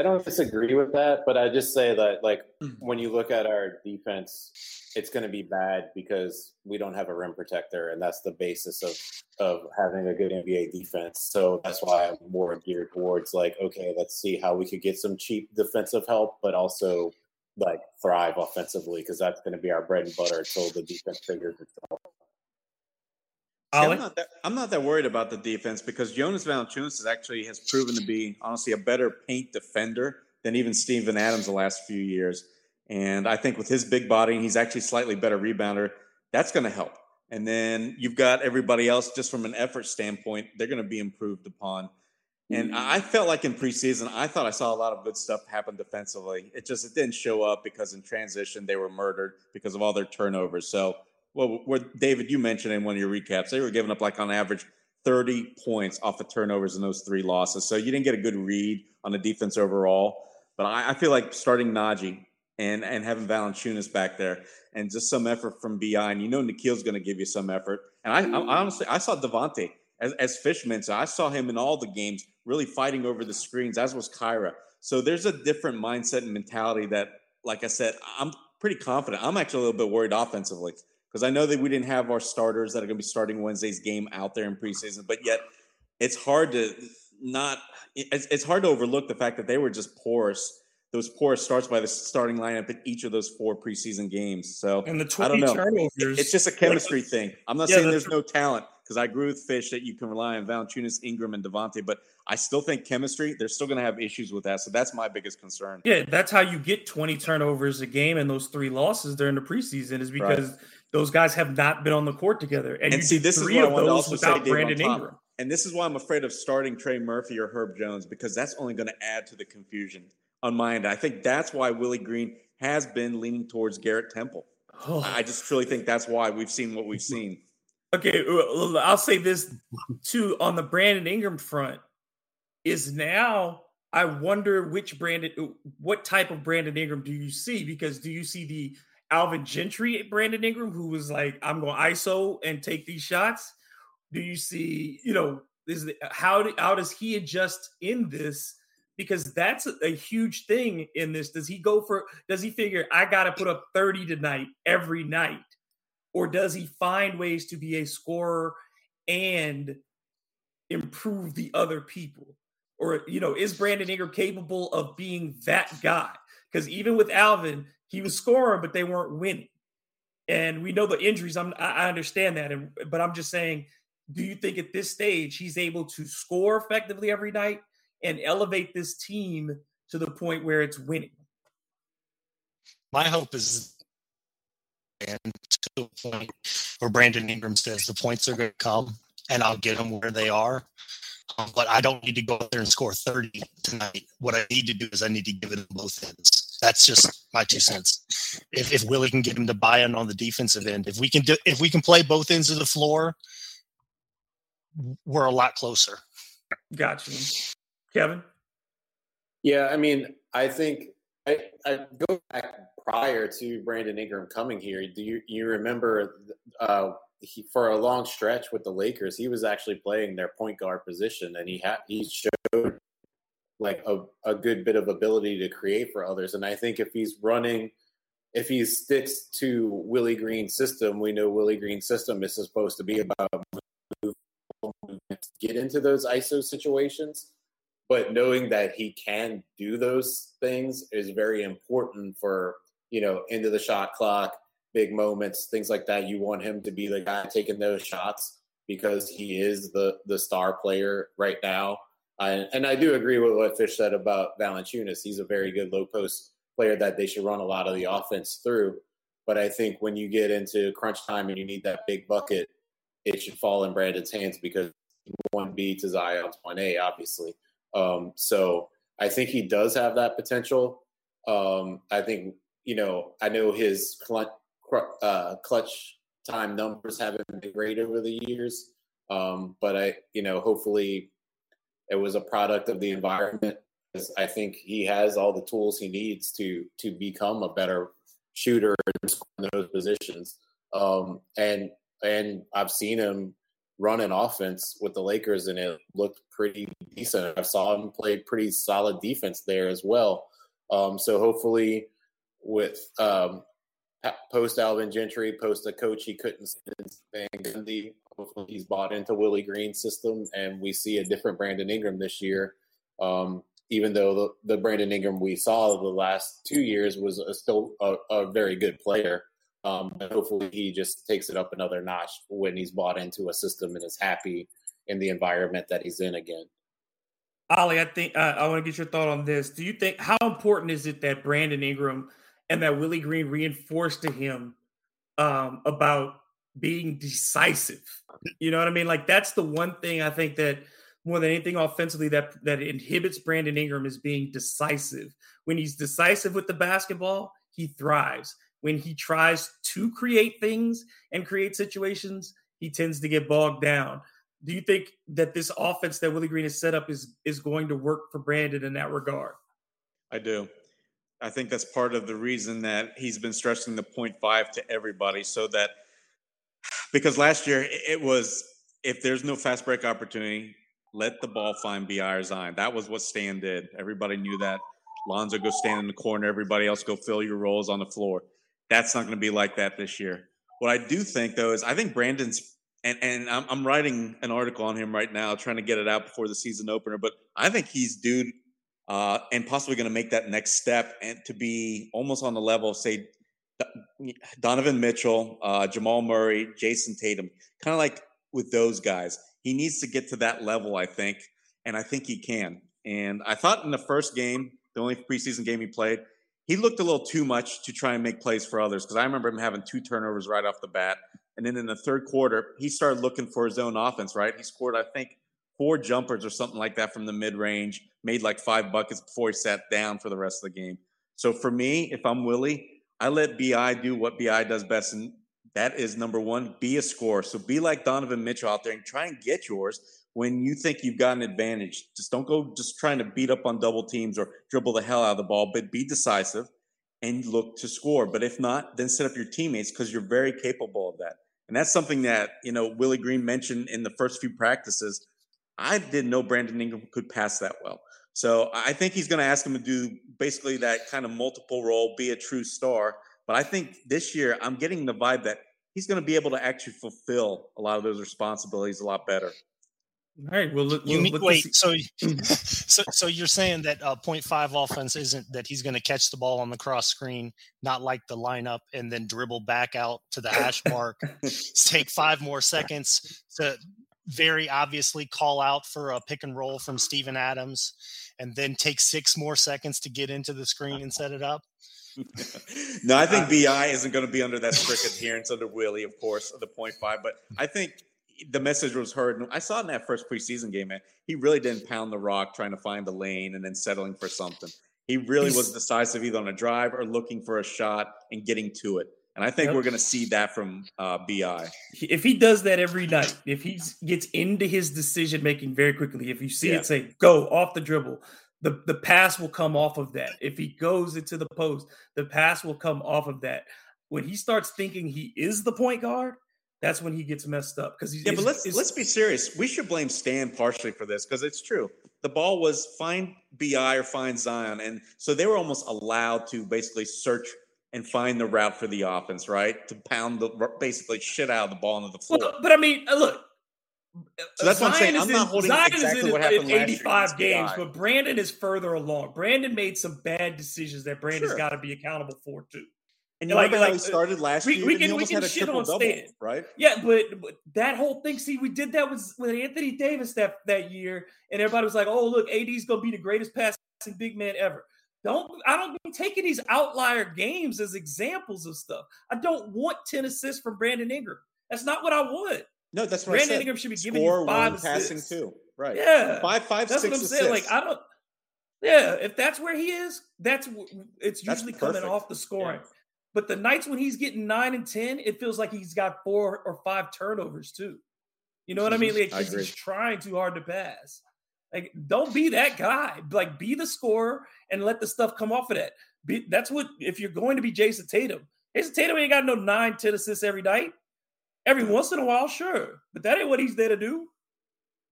S4: I don't disagree with that, but I just say that like hmm. when you look at our defense, it's going to be bad because we don't have a rim protector, and that's the basis of of having a good NBA defense. So that's why I'm more geared towards like, okay, let's see how we could get some cheap defensive help, but also like thrive offensively because that's going to be our bread and butter until the defense figures itself.
S5: I'm, not that, I'm not that worried about the defense because Jonas Valanciunas actually has proven to be honestly a better paint defender than even Steven Adams the last few years. And I think with his big body, he's actually slightly better rebounder. That's going to help. And then you've got everybody else just from an effort standpoint, they're going to be improved upon. And I felt like in preseason, I thought I saw a lot of good stuff happen defensively. It just it didn't show up because in transition they were murdered because of all their turnovers. So, well, what David you mentioned in one of your recaps, they were giving up like on average 30 points off the turnovers in those three losses. So you didn't get a good read on the defense overall. But I, I feel like starting Naji and and having Valanciunas back there and just some effort from Bi, and you know Nickeil's going to give you some effort. And I, I honestly I saw Devonte as, as Fish mentioned, I saw him in all the games really fighting over the screens, as was Kira. So there's a different mindset and mentality that, like I said, I'm pretty confident. I'm actually a little bit worried offensively because I know that we didn't have our starters that are going to be starting Wednesday's game out there in preseason, but yet it's hard to not it's, it's hard to overlook the fact that they were just porous. Those porous starts by the starting lineup in each of those four preseason games. So
S3: and the 20
S4: I don't know.
S3: turnovers.
S4: It's just a chemistry thing. I'm not
S3: Yeah,
S4: saying there's no talent because I agree with Fish that you can rely on Valanciunas, Ingram, and Devonte, but I still think chemistry. They're still going to have issues with that. So that's my biggest concern.
S3: Yeah, that's how you get 20 turnovers a game and those three losses during the preseason is because those guys have not been on the court together. And,
S4: And
S3: you
S4: see, this is what I
S3: of
S4: wanted to also say,
S3: Brandon. Ingram.
S4: And this is why I'm afraid of starting Trey Murphy or Herb Jones because that's only going to add to the confusion on my end. I think that's why Willie Green has been leaning towards Garrett Temple. Oh. I just truly think that's why we've seen what we've seen.
S3: Okay, I'll say this too on the Brandon Ingram front is now I wonder which Brandon what type of Brandon Ingram do you see because do you see the Alvin Gentry at Brandon Ingram who was like I'm going ISO and take these shots do you see you know is the, how do, how does he adjust in this because that's a, a huge thing in this does he go for does he figure I got to put up 30 tonight every night or does he find ways to be a scorer and improve the other people? Or, you know, is Brandon Ingram capable of being that guy? Because even with Alvin, he was scoring, but they weren't winning. And we know the injuries. I'm, I understand that. And, but I'm just saying, do you think at this stage he's able to score effectively every night and elevate this team to the point where it's winning?
S6: My hope is and to a point where Brandon Ingram says the points are going to come and I'll get them where they are. Um, but I don't need to go out there and score 30 tonight. What I need to do is I need to give it both ends. That's just my two cents. If, if Willie can get him to buy in on the defensive end, if we can do, if we can play both ends of the floor, we're a lot closer.
S3: Gotcha. Kevin?
S4: Yeah, I mean, I think I, I go back prior to Brandon Ingram coming here. Do you you remember uh, he, for a long stretch with the Lakers, he was actually playing their point guard position, and he had he showed like a, a good bit of ability to create for others. And I think if he's running, if he sticks to Willie Green's system, we know Willie Green's system is supposed to be about get into those ISO situations. But knowing that he can do those things is very important for, you know, into the shot clock, big moments, things like that. You want him to be the guy taking those shots because he is the the star player right now. I, and I do agree with what Fish said about Valanciunas. He's a very good low post player that they should run a lot of the offense through. But I think when you get into crunch time and you need that big bucket, it should fall in Brandon's hands because one B to Zion's one A, obviously. Um, so I think he does have that potential. Um, I think you know I know his clutch, uh, clutch time numbers haven't been great over the years, um, but I you know hopefully it was a product of the environment. I think he has all the tools he needs to to become a better shooter in those positions. Um, and and I've seen him run an offense with the Lakers, and it looked pretty decent. I saw him play pretty solid defense there as well. Um, so hopefully, with um, post Alvin Gentry, post a coach he couldn't stand, he's bought into Willie Green's system, and we see a different Brandon Ingram this year. Um, even though the, the, Brandon Ingram we saw the last two years was a, still a, a, very good player. Um, but hopefully he just takes it up another notch when he's bought into a system and is happy in the environment that he's in again.
S3: Ollie, I think uh, I want to get your thought on this. Do you think how important is it that Brandon Ingram and that Willie Green reinforced to him um, about being decisive? You know what I mean? Like that's the one thing I think that more than anything offensively that that inhibits Brandon Ingram is being decisive. When he's decisive with the basketball, he thrives. When he tries to create things and create situations, he tends to get bogged down. Do you think that this offense that Willie Green has set up is is going to work for Brandon in that regard?
S5: I do. I think that's part of the reason that he's been stressing the point five to everybody, so that because last year it was if there's no fast break opportunity, let the ball find Bi or Zion. That was what Stan did. Everybody knew that. Lonzo go stand in the corner. Everybody else go fill your roles on the floor. That's not going to be like that this year. What I do think though is I think Brandon's and and I'm, I'm, writing an article on him right now, trying to get it out before the season opener. But I think he's dude, uh, and possibly going to make that next step and to be almost on the level of say Donovan Mitchell, uh, Jamal Murray, Jayson Tatum, kind of like with those guys. He needs to get to that level, I think, and I think he can. And I thought in the first game, the only preseason game he played, he looked a little too much to try and make plays for others because I remember him having two turnovers right off the bat. And then in the third quarter, he started looking for his own offense, right? He scored, I think, four jumpers or something like that from the mid range, made like five buckets before he sat down for the rest of the game. So for me, if I'm Willie, I let BI do what BI does best. And that is number one, be a scorer. So be like Donovan Mitchell out there and try and get yours when you think you've got an advantage. Just don't go just trying to beat up on double teams or dribble the hell out of the ball, but be decisive and look to score. But if not, then set up your teammates because you're very capable of that. And that's something that, you know, Willie Green mentioned in the first few practices. I didn't know Brandon Ingram could pass that well. So I think he's going to ask him to do basically that kind of multiple role, be a true star. But I think this year I'm getting the vibe that he's going to be able to actually fulfill a lot of those responsibilities a lot better.
S3: All right. Well, look,
S6: you mean, wait. So, [laughs] [laughs] so, so you're saying that uh, 0.5 offense isn't that he's going to catch the ball on the cross screen, not like the lineup, and then dribble back out to the hash mark, [laughs] take five more seconds to very obviously call out for a pick and roll from Steven Adams, and then take six more seconds to get into the screen and set it up. [laughs]
S5: no, I think Bi isn't going to be under that strict adherence under Willie, of course, of the point five. But I think the message was heard. I saw in that first preseason game, man, he really didn't pound the rock trying to find the lane and then settling for something. He really was decisive either on a drive or looking for a shot and getting to it. And I think yep. we're going to see that from uh, Bi.
S3: If he does that every night, if he gets into his decision making very quickly, if you see yeah. it say go off the dribble, the, the pass will come off of that. If he goes into the post, the pass will come off of that. When he starts thinking he is the point guard, that's when he gets messed up because he's
S5: yeah. But let's let's be serious. We should blame Stan partially for this because it's true. The ball was find Bi or find Zion, and so they were almost allowed to basically search and find the route for the offense, right? To pound the basically shit out of the ball into the floor.
S3: Well, but I mean, uh, look.
S5: So that's Zion what I'm saying. I'm not holding Zion exactly
S3: in,
S5: what happened
S3: in 85 games, but Brandon is further along. Brandon made some bad decisions that Brandon's sure. got to be accountable for too.
S5: And you like, like, how he started last we, year? We can, we can shit on Stan,
S3: right? Yeah, but, but, that whole thing. See, we did that with with Anthony Davis that that year, and everybody was like, "Oh, look, AD's gonna be the greatest passing big man ever." Don't I don't be taking these outlier games as examples of stuff. I don't want ten assists from Brandon Ingram. That's not what I want.
S5: No, that's what
S3: Brandon. Ingram should be giving
S5: Score
S3: you five
S5: one, passing two. Right.
S3: Yeah,
S5: Five, five,
S3: that's
S5: six
S3: what I'm saying.
S5: assists.
S3: Like I don't. Yeah, if that's where he is, that's it's
S5: That's
S3: usually coming off the scoring.
S5: Yeah.
S3: But the nights when he's getting nine and ten, it feels like he's got four or five turnovers too. You know what I mean? Like
S5: I
S3: he's, he's trying too hard to pass. Like, don't be that guy. Like, be the scorer and let the stuff come off of that. Be, that's what if you're going to be Jayson Tatum. Jayson Tatum ain't got no nine, 10 assists every night. Every once in a while, sure, but that ain't what he's there to do.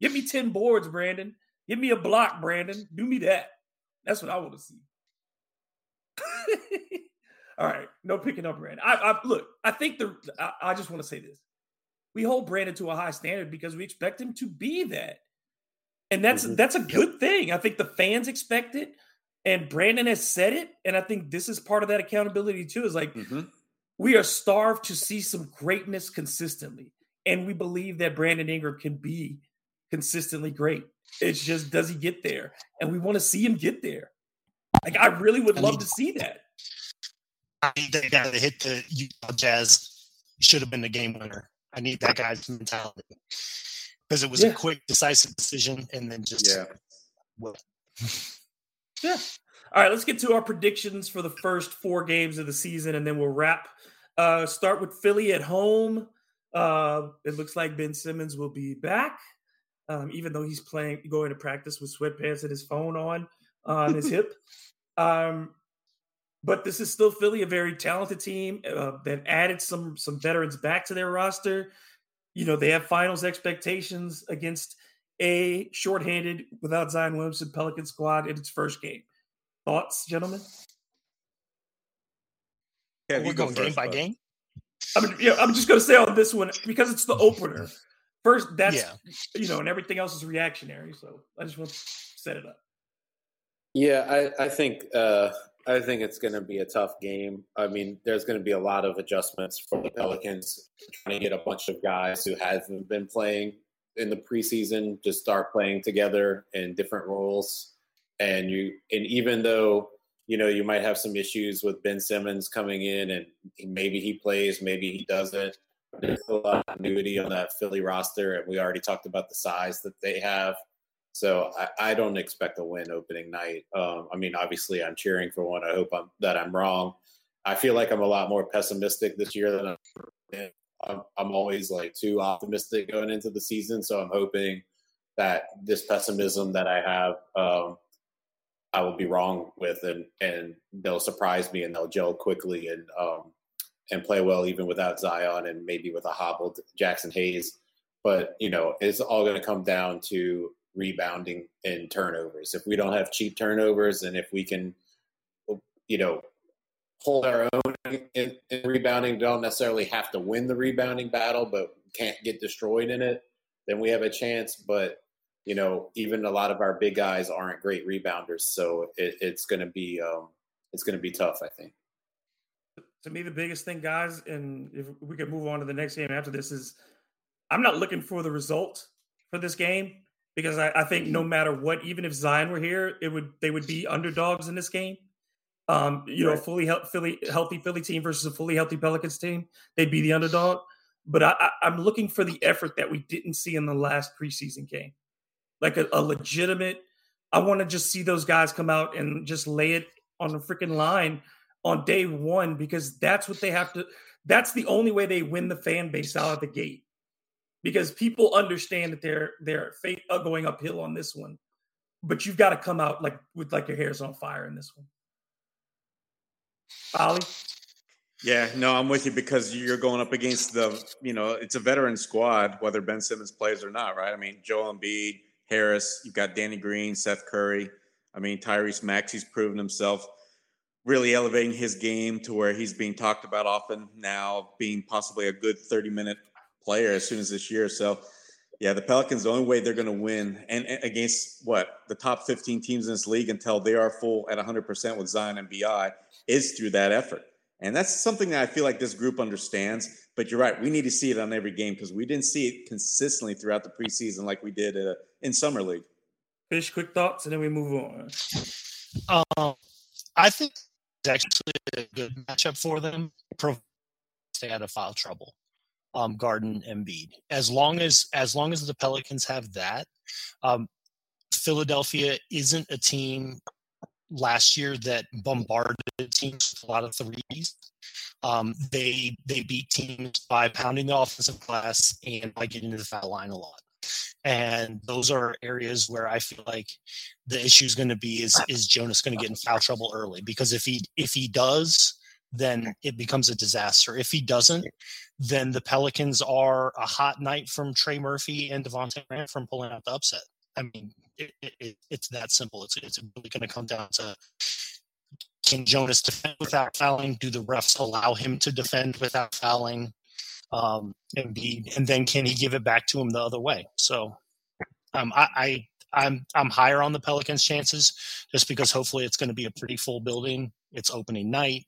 S3: Give me 10 boards, Brandon. Give me a block, Brandon. Do me that. That's what I want to see. [laughs] All right, no picking up Brandon. I, I look. I think the. I, I just want to say this: we hold Brandon to a high standard because we expect him to be that, and that's
S4: Mhm.
S3: that's a good thing. I think the fans expect it, and Brandon has said it, and I think this is part of that accountability too. Is like
S5: Mhm.
S3: we are starved to see some greatness consistently, and we believe that Brandon Ingram can be consistently great. It's just does he get there, and we want to see him get there. Like I really would
S6: I
S3: love
S6: need-
S3: to see that.
S6: I need that guy to hit the Utah Jazz. Should have been the game winner. I need that guy's mentality because it was
S3: Yeah.
S6: a quick, decisive decision, and then just
S5: Yeah. [laughs]
S6: well,
S3: Yeah. [laughs] All right, let's get to our predictions for the first four games of the season, and then we'll wrap. Uh, start with Philly at home. Uh, it looks like Ben Simmons will be back, um, even though he's playing, going to practice with sweatpants and his phone on on his [laughs] hip. Um, but this is still Philly, a very talented team uh, that added some some veterans back to their roster. You know, they have finals expectations against a shorthanded without Zion Williamson Pelican squad in its first game. Thoughts, gentlemen?
S5: Yeah,
S6: we're
S5: you go
S6: going game by
S5: bud.
S6: game.
S3: I mean, yeah, I'm just going to say on this one because it's the [laughs] opener. First, that's
S6: Yeah.
S3: you know, and everything else is reactionary. So I just want to set it up.
S4: Yeah, I, I think uh, I think it's going to be a tough game. I mean, there's going to be a lot of adjustments for the Pelicans trying to get a bunch of guys who haven't been playing in the preseason just start playing together in different roles. And you and even though you know you might have some issues with Ben Simmons coming in and maybe he plays, maybe he doesn't. There's a lot of continuity on that Philly roster, and we already talked about the size that they have. So I, I don't expect a win opening night. Um, I mean, obviously, I'm cheering for one. I hope I'm, that I'm wrong. I feel like I'm a lot more pessimistic this year than been. I'm, I'm always like too optimistic going into the season. So I'm hoping that this pessimism that I have, um, I will be wrong with, and and they'll surprise me and they'll gel quickly and um, and play well even without Zion and maybe with a hobbled Jaxson Hayes. But you know, it's all going to come down to rebounding and turnovers. If we don't have cheap turnovers, and if we can, you know, hold our own in, in rebounding, don't necessarily have to win the rebounding battle, but can't get destroyed in it, then we have a chance. But you know, even a lot of our big guys aren't great rebounders, so it, it's going to be um, it's going to be tough. I think.
S3: To me, the biggest thing, guys, and if we could move on to the next game after this, is I'm not looking for the result for this game because I, I think no matter what, even if Zion were here, it would they would be underdogs in this game. Um, you know,
S4: Right.
S3: fully Philly, healthy Philly team versus a fully healthy Pelicans team, they'd be the underdog. But I, I, I'm looking for the effort that we didn't see in the last preseason game, like a, a legitimate. I want to just see those guys come out and just lay it on the freaking line on day one because that's what they have to. That's the only way they win the fan base out of the gate because people understand that they're they're uh, going uphill on this one, but you've got to come out like with like your hair's on fire in this one. Ollie,
S5: Yeah, no, I'm with you because you're going up against the, you know, it's a veteran squad, whether Ben Simmons plays or not, right? I mean, Joel Embiid, Harris, you've got Danny Green, Seth Curry. I mean, Tyrese Maxey's proven himself, really elevating his game to where he's being talked about often now, being possibly a good 30 minute player as soon as this year. So, yeah, the Pelicans, the only way they're going to win and, and against what the top 15 teams in this league until they are full at 100% with Zion and BI is through that effort. And that's something that I feel like this group understands. But you're right, we need to see it on every game because we didn't see it consistently throughout the preseason like we did uh, in summer league.
S3: fish, quick thoughts, and then we move on.
S6: Um, I think it's actually a good matchup for them. pro- Stay out of foul trouble. um, Garden, Embiid. As long as as long as the Pelicans have that, um, Philadelphia isn't a team last year that bombarded teams with a lot of threes. Um, they they beat teams by pounding the offensive glass and by getting to the foul line a lot. And those are areas where I feel like the issue is going to be is is Jonas going to get in foul trouble early? Because if he if he does, then it becomes a disaster. If he doesn't, then the Pelicans are a hot night from Trey Murphy and Devonte Graham from pulling out the upset. I mean, it, it, it's that simple. It's it's really going to come down to can Jonas defend without fouling? Do the refs allow him to defend without fouling? Um, and be, and then can he give it back to him the other way? So, um, I, I I'm I'm higher on the Pelicans' chances just because hopefully it's going to be a pretty full building. It's opening night.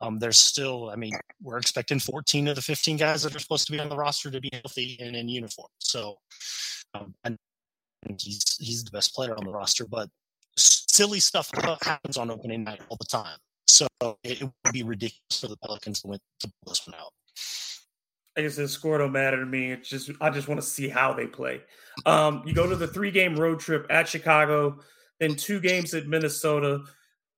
S6: Um, there's still, I mean, we're expecting 14 of the 15 guys that are supposed to be on the roster to be healthy and in uniform. So, um, and he's he's the best player on the roster, but silly stuff happens on opening night all the time. So it, it would be ridiculous for the Pelicans to, win, to pull this one out.
S3: I guess the score don't matter to me. It's just I just want to see how they play. Um, you go to the three game road trip at Chicago, then two games at Minnesota.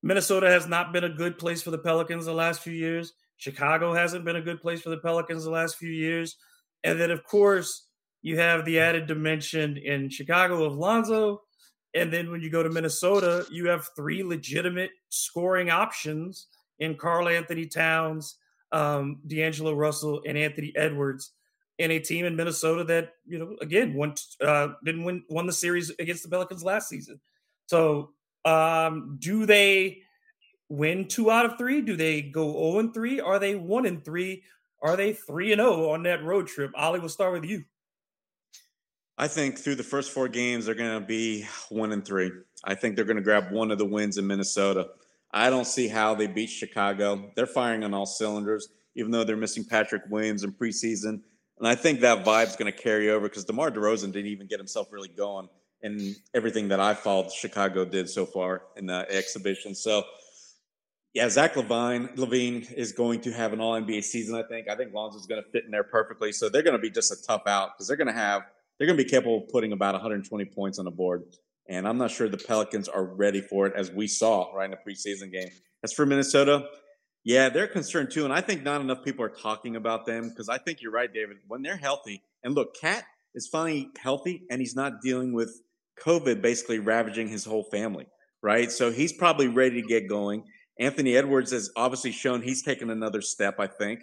S3: Minnesota has not been a good place for the Pelicans the last few years. Chicago hasn't been a good place for the Pelicans the last few years. And then, of course, you have the added dimension in Chicago of Lonzo. And then when you go to Minnesota, you have three legitimate scoring options in Karl-Anthony Towns, um, D'Angelo Russell, and Anthony Edwards, and a team in Minnesota that you know again won uh, didn't win won the series against the Pelicans last season. So um, do they win two out of three? Do they go zero and three? Are they one and three? Are they three and zero on that road trip? Ollie, we'll start with you.
S5: I think through the first four games, they're going to be one and three. I think they're going to grab one of the wins in Minnesota. I don't see how they beat Chicago. They're firing on all cylinders, even though they're missing Patrick Williams in preseason. And I think that vibe's going to carry over because DeMar DeRozan didn't even get himself really going in everything that I followed Chicago did so far in the exhibition. So, yeah, Zach Levine, LaVine is going to have an All NBA season. I think. I think Lonzo's going to fit in there perfectly. So they're going to be just a tough out because they're going to have they're going to be capable of putting about 120 points on the board. And I'm not sure the Pelicans are ready for it, as we saw right in the preseason game. As for Minnesota, yeah, they're concerned too. And I think not enough people are talking about them because I think you're right, David. When they're healthy, and look, KAT is finally healthy and he's not dealing with COVID basically ravaging his whole family, right? So he's probably ready to get going. Anthony Edwards has obviously shown he's taken another step, I think,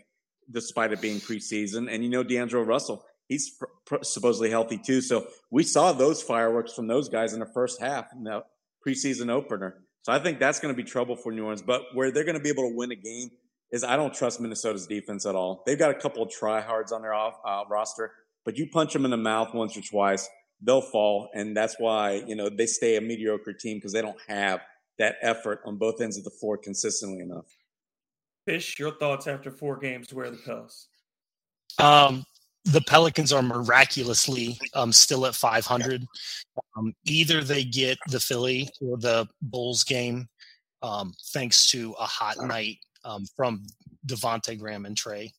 S5: despite it being preseason. And you know, D'Angelo Russell, he's pr- pr- supposedly healthy too. So we saw those fireworks from those guys in the first half in the preseason opener. So I think that's going to be trouble for New Orleans. But where they're going to be able to win a game is I don't trust Minnesota's defense at all. They've got a couple of tryhards on their off, uh, roster, but you punch them in the mouth once or twice, they'll fall. And that's why, you know, they stay a mediocre team because they don't have that effort on both ends of the floor consistently enough.
S3: Fish, your thoughts after four games where the Pels?
S6: Um, the Pelicans are miraculously um, still at 500. Um, either they get the Philly or the Bulls game, um, thanks to a hot night um, from Devonte Graham and Trey,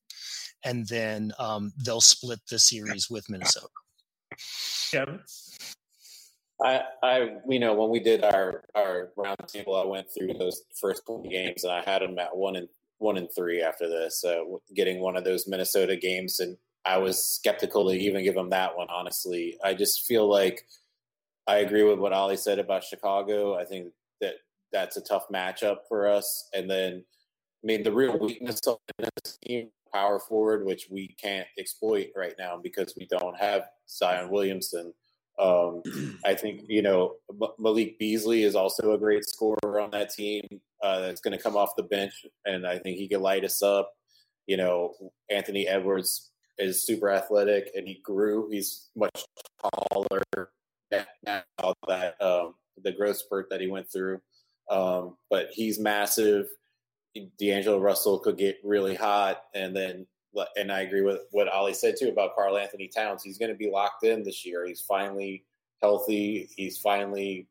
S6: and then um, they'll split the series with Minnesota.
S3: Kevin,
S4: I, I, you know, when we did our our roundtable, I went through those first games, and I had them at one and one and three after this, uh, getting one of those Minnesota games and I was skeptical to even give him that one. Honestly, I just feel like I agree with what Ollie said about Chicago. I think that that's a tough matchup for us. And then, I mean, the real weakness of this team, power forward, which we can't exploit right now because we don't have Zion Williamson. Um, [clears throat] I think you know Malik Beasley is also a great scorer on that team. Uh, that's going to come off the bench, and I think he can light us up. You know, Anthony Edwards is super athletic and he grew. He's much taller now that um, the growth spurt that he went through. Um, but he's massive. D'Angelo Russell could get really hot, and then and I agree with what Ollie said too about Karl-Anthony Towns. He's going to be locked in this year. He's finally healthy. He's finally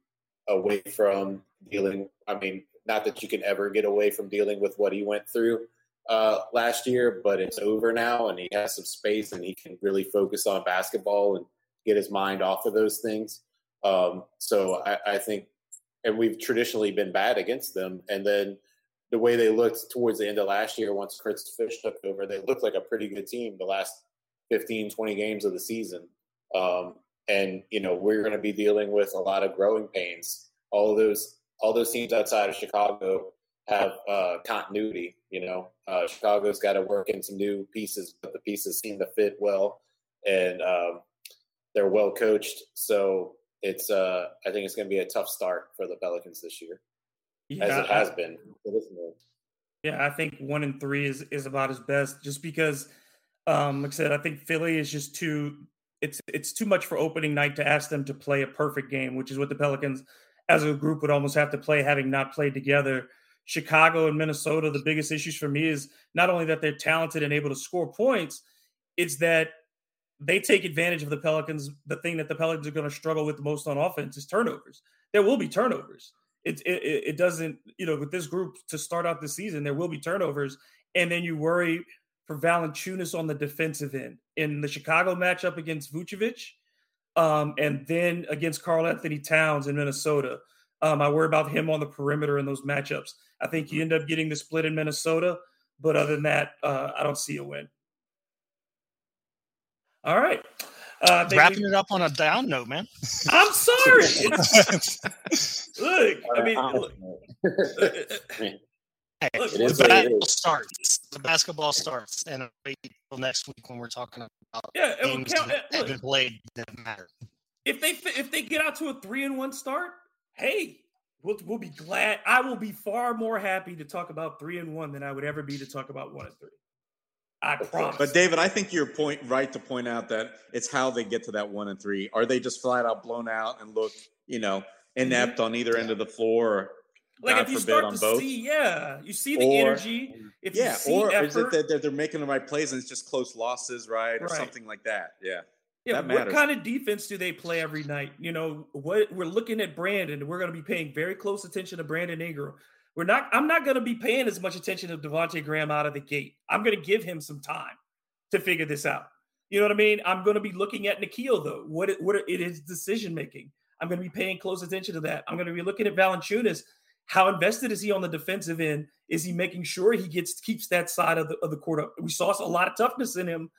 S4: away from dealing. I mean, not that you can ever get away from dealing with what he went through uh, last year, but it's over now, and he has some space, and he can really focus on basketball and get his mind off of those things. Um, so I, I think, and we've traditionally been bad against them, and then the way they looked towards the end of last year, once Chris Finch took over, they looked like a pretty good team the last 15, 20 games of the season. Um, and you know we're going to be dealing with a lot of growing pains. All those all those teams outside of Chicago have uh, continuity. You know, uh, Chicago's got to work in some new pieces, but the pieces seem to fit well, and um, they're well coached. So it's uh, I think it's going to be a tough start for the Pelicans this year, yeah, as it has I, been.
S3: Yeah, I think one and three is is about as best, just because. Um, like I said, I think Philly is just too it's it's too much for opening night to ask them to play a perfect game, which is what the Pelicans as a group would almost have to play having not played together. Chicago and Minnesota, the biggest issues for me is not only that they're talented and able to score points, it's that they take advantage of the Pelicans. The thing that the Pelicans are going to struggle with the most on offense is turnovers. There will be turnovers. It, it, it doesn't, you know, with this group to start out the season, there will be turnovers. And then you worry for Valanciunas on the defensive end in the Chicago matchup against Vucevic, um, and then against Karl-Anthony Towns in Minnesota. Um, I worry about him on the perimeter in those matchups. I think you end up getting the split in Minnesota, but other than that, uh, I don't see a win. All right.
S6: Uh, Wrapping we, it up on a down note, man.
S3: I'm sorry. [laughs] look, I mean, look,
S6: Hey, the basketball starts. The basketball starts, and wait till next week when we're talking about
S3: yeah, games count,
S6: that have been played that matter.
S3: If they if they get out to a three and one start, hey, we'll, we'll be glad. I will be far more happy to talk about three and one than I would ever be to talk about one and three. I promise.
S5: But David, I think you're point right to point out that it's how they get to that one and three. Are they just flat out blown out and look, you know, inept mm-hmm. on either end of the floor?
S3: like God if you start to both. see, yeah, you see the or, energy. If
S5: yeah,
S3: or
S5: effort, is it that they're, they're, making the right plays and it's just close losses, right, or right. something like that? Yeah.
S3: Yeah, what kind of defense do they play every night? You know, what we're looking at Brandon, we're going to be paying very close attention to Brandon Ingram. We're not. I'm not going to be paying as much attention to Devonte Graham out of the gate. I'm going to give him some time to figure this out. You know what I mean? I'm going to be looking at Nickeil though. What it, what it is decision making. I'm going to be paying close attention to that. I'm going to be looking at Valanciunas how invested is he on the defensive end? Is he making sure he gets keeps that side of the of the court up? We saw a lot of toughness in him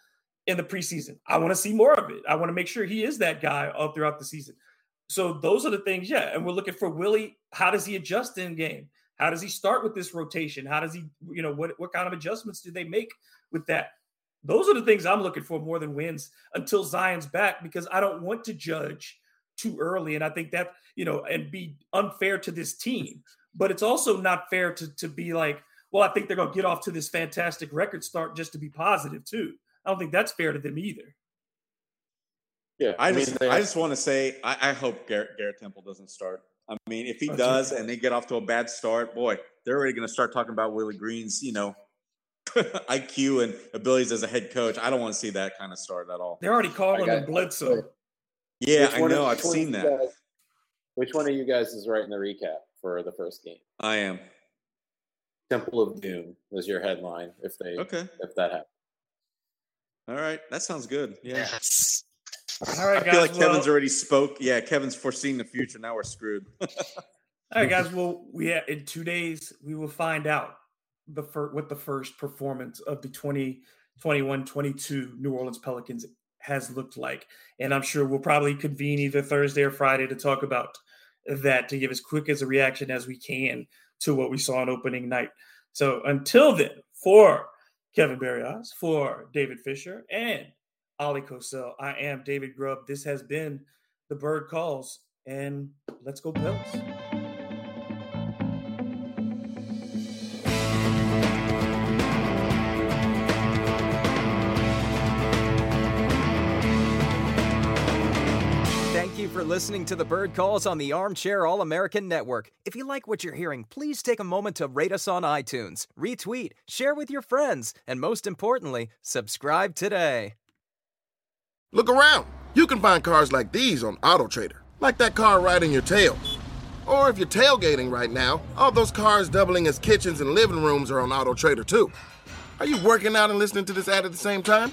S3: in the preseason. I want to see more of it. I want to make sure he is that guy all throughout the season. So those are the things, yeah. And we're looking for Willie. How does he adjust in game? How does he start with this rotation? How does he, you know, what what kind of adjustments do they make with that? Those are the things I'm looking for more than wins until Zion's back because I don't want to judge too early. And I think that, you know, and be unfair to this team but it's also not fair to to be like, well, I think they're going to get off to this fantastic record start just to be positive too. I don't think that's fair to them either.
S5: Yeah, I, I mean, just I just want to say I, I hope Garrett, Garrett Temple doesn't start. I mean, if he oh, does and they get off to a bad start, boy, they're already going to start talking about Willie Green's, you know, [laughs] IQ and abilities as a head coach. I don't want to see that kind of start at all.
S3: They're already calling him Bledsoe.
S5: Yeah, I know. I've seen that.
S4: Guys, which one of you guys is writing the recap? for the first game.
S5: I am.
S4: Temple of Doom was your headline if they okay if that happened.
S5: All right, that sounds good. Yeah.
S6: Yes.
S5: All right, I guys, feel like well, Kevin's already spoke. Yeah, Kevin's foreseen the future. Now we're screwed. [laughs]
S3: all right, guys. Well, we have, in two days we will find out the fir- what the first performance of the 2021-22 New Orleans Pelicans has looked like, and I'm sure we'll probably convene either Thursday or Friday to talk about that to give as quick as a reaction as we can to what we saw on opening night. So until then, for Kevin Barrios, for David Fisher, and Oleh Kosel, I am David Grubb. This has been the Bird Calls, and let's go Bills.
S2: For listening to the Bird Calls on the Armchair All American Network. If you like what you're hearing, please take a moment to rate us on iTunes, retweet, share with your friends, and most importantly, subscribe today.
S7: Look around. You can find cars like these on AutoTrader, like that car right in your tail. Or if you're tailgating right now, all those cars doubling as kitchens and living rooms are on AutoTrader too. Are you working out and listening to this ad at the same time?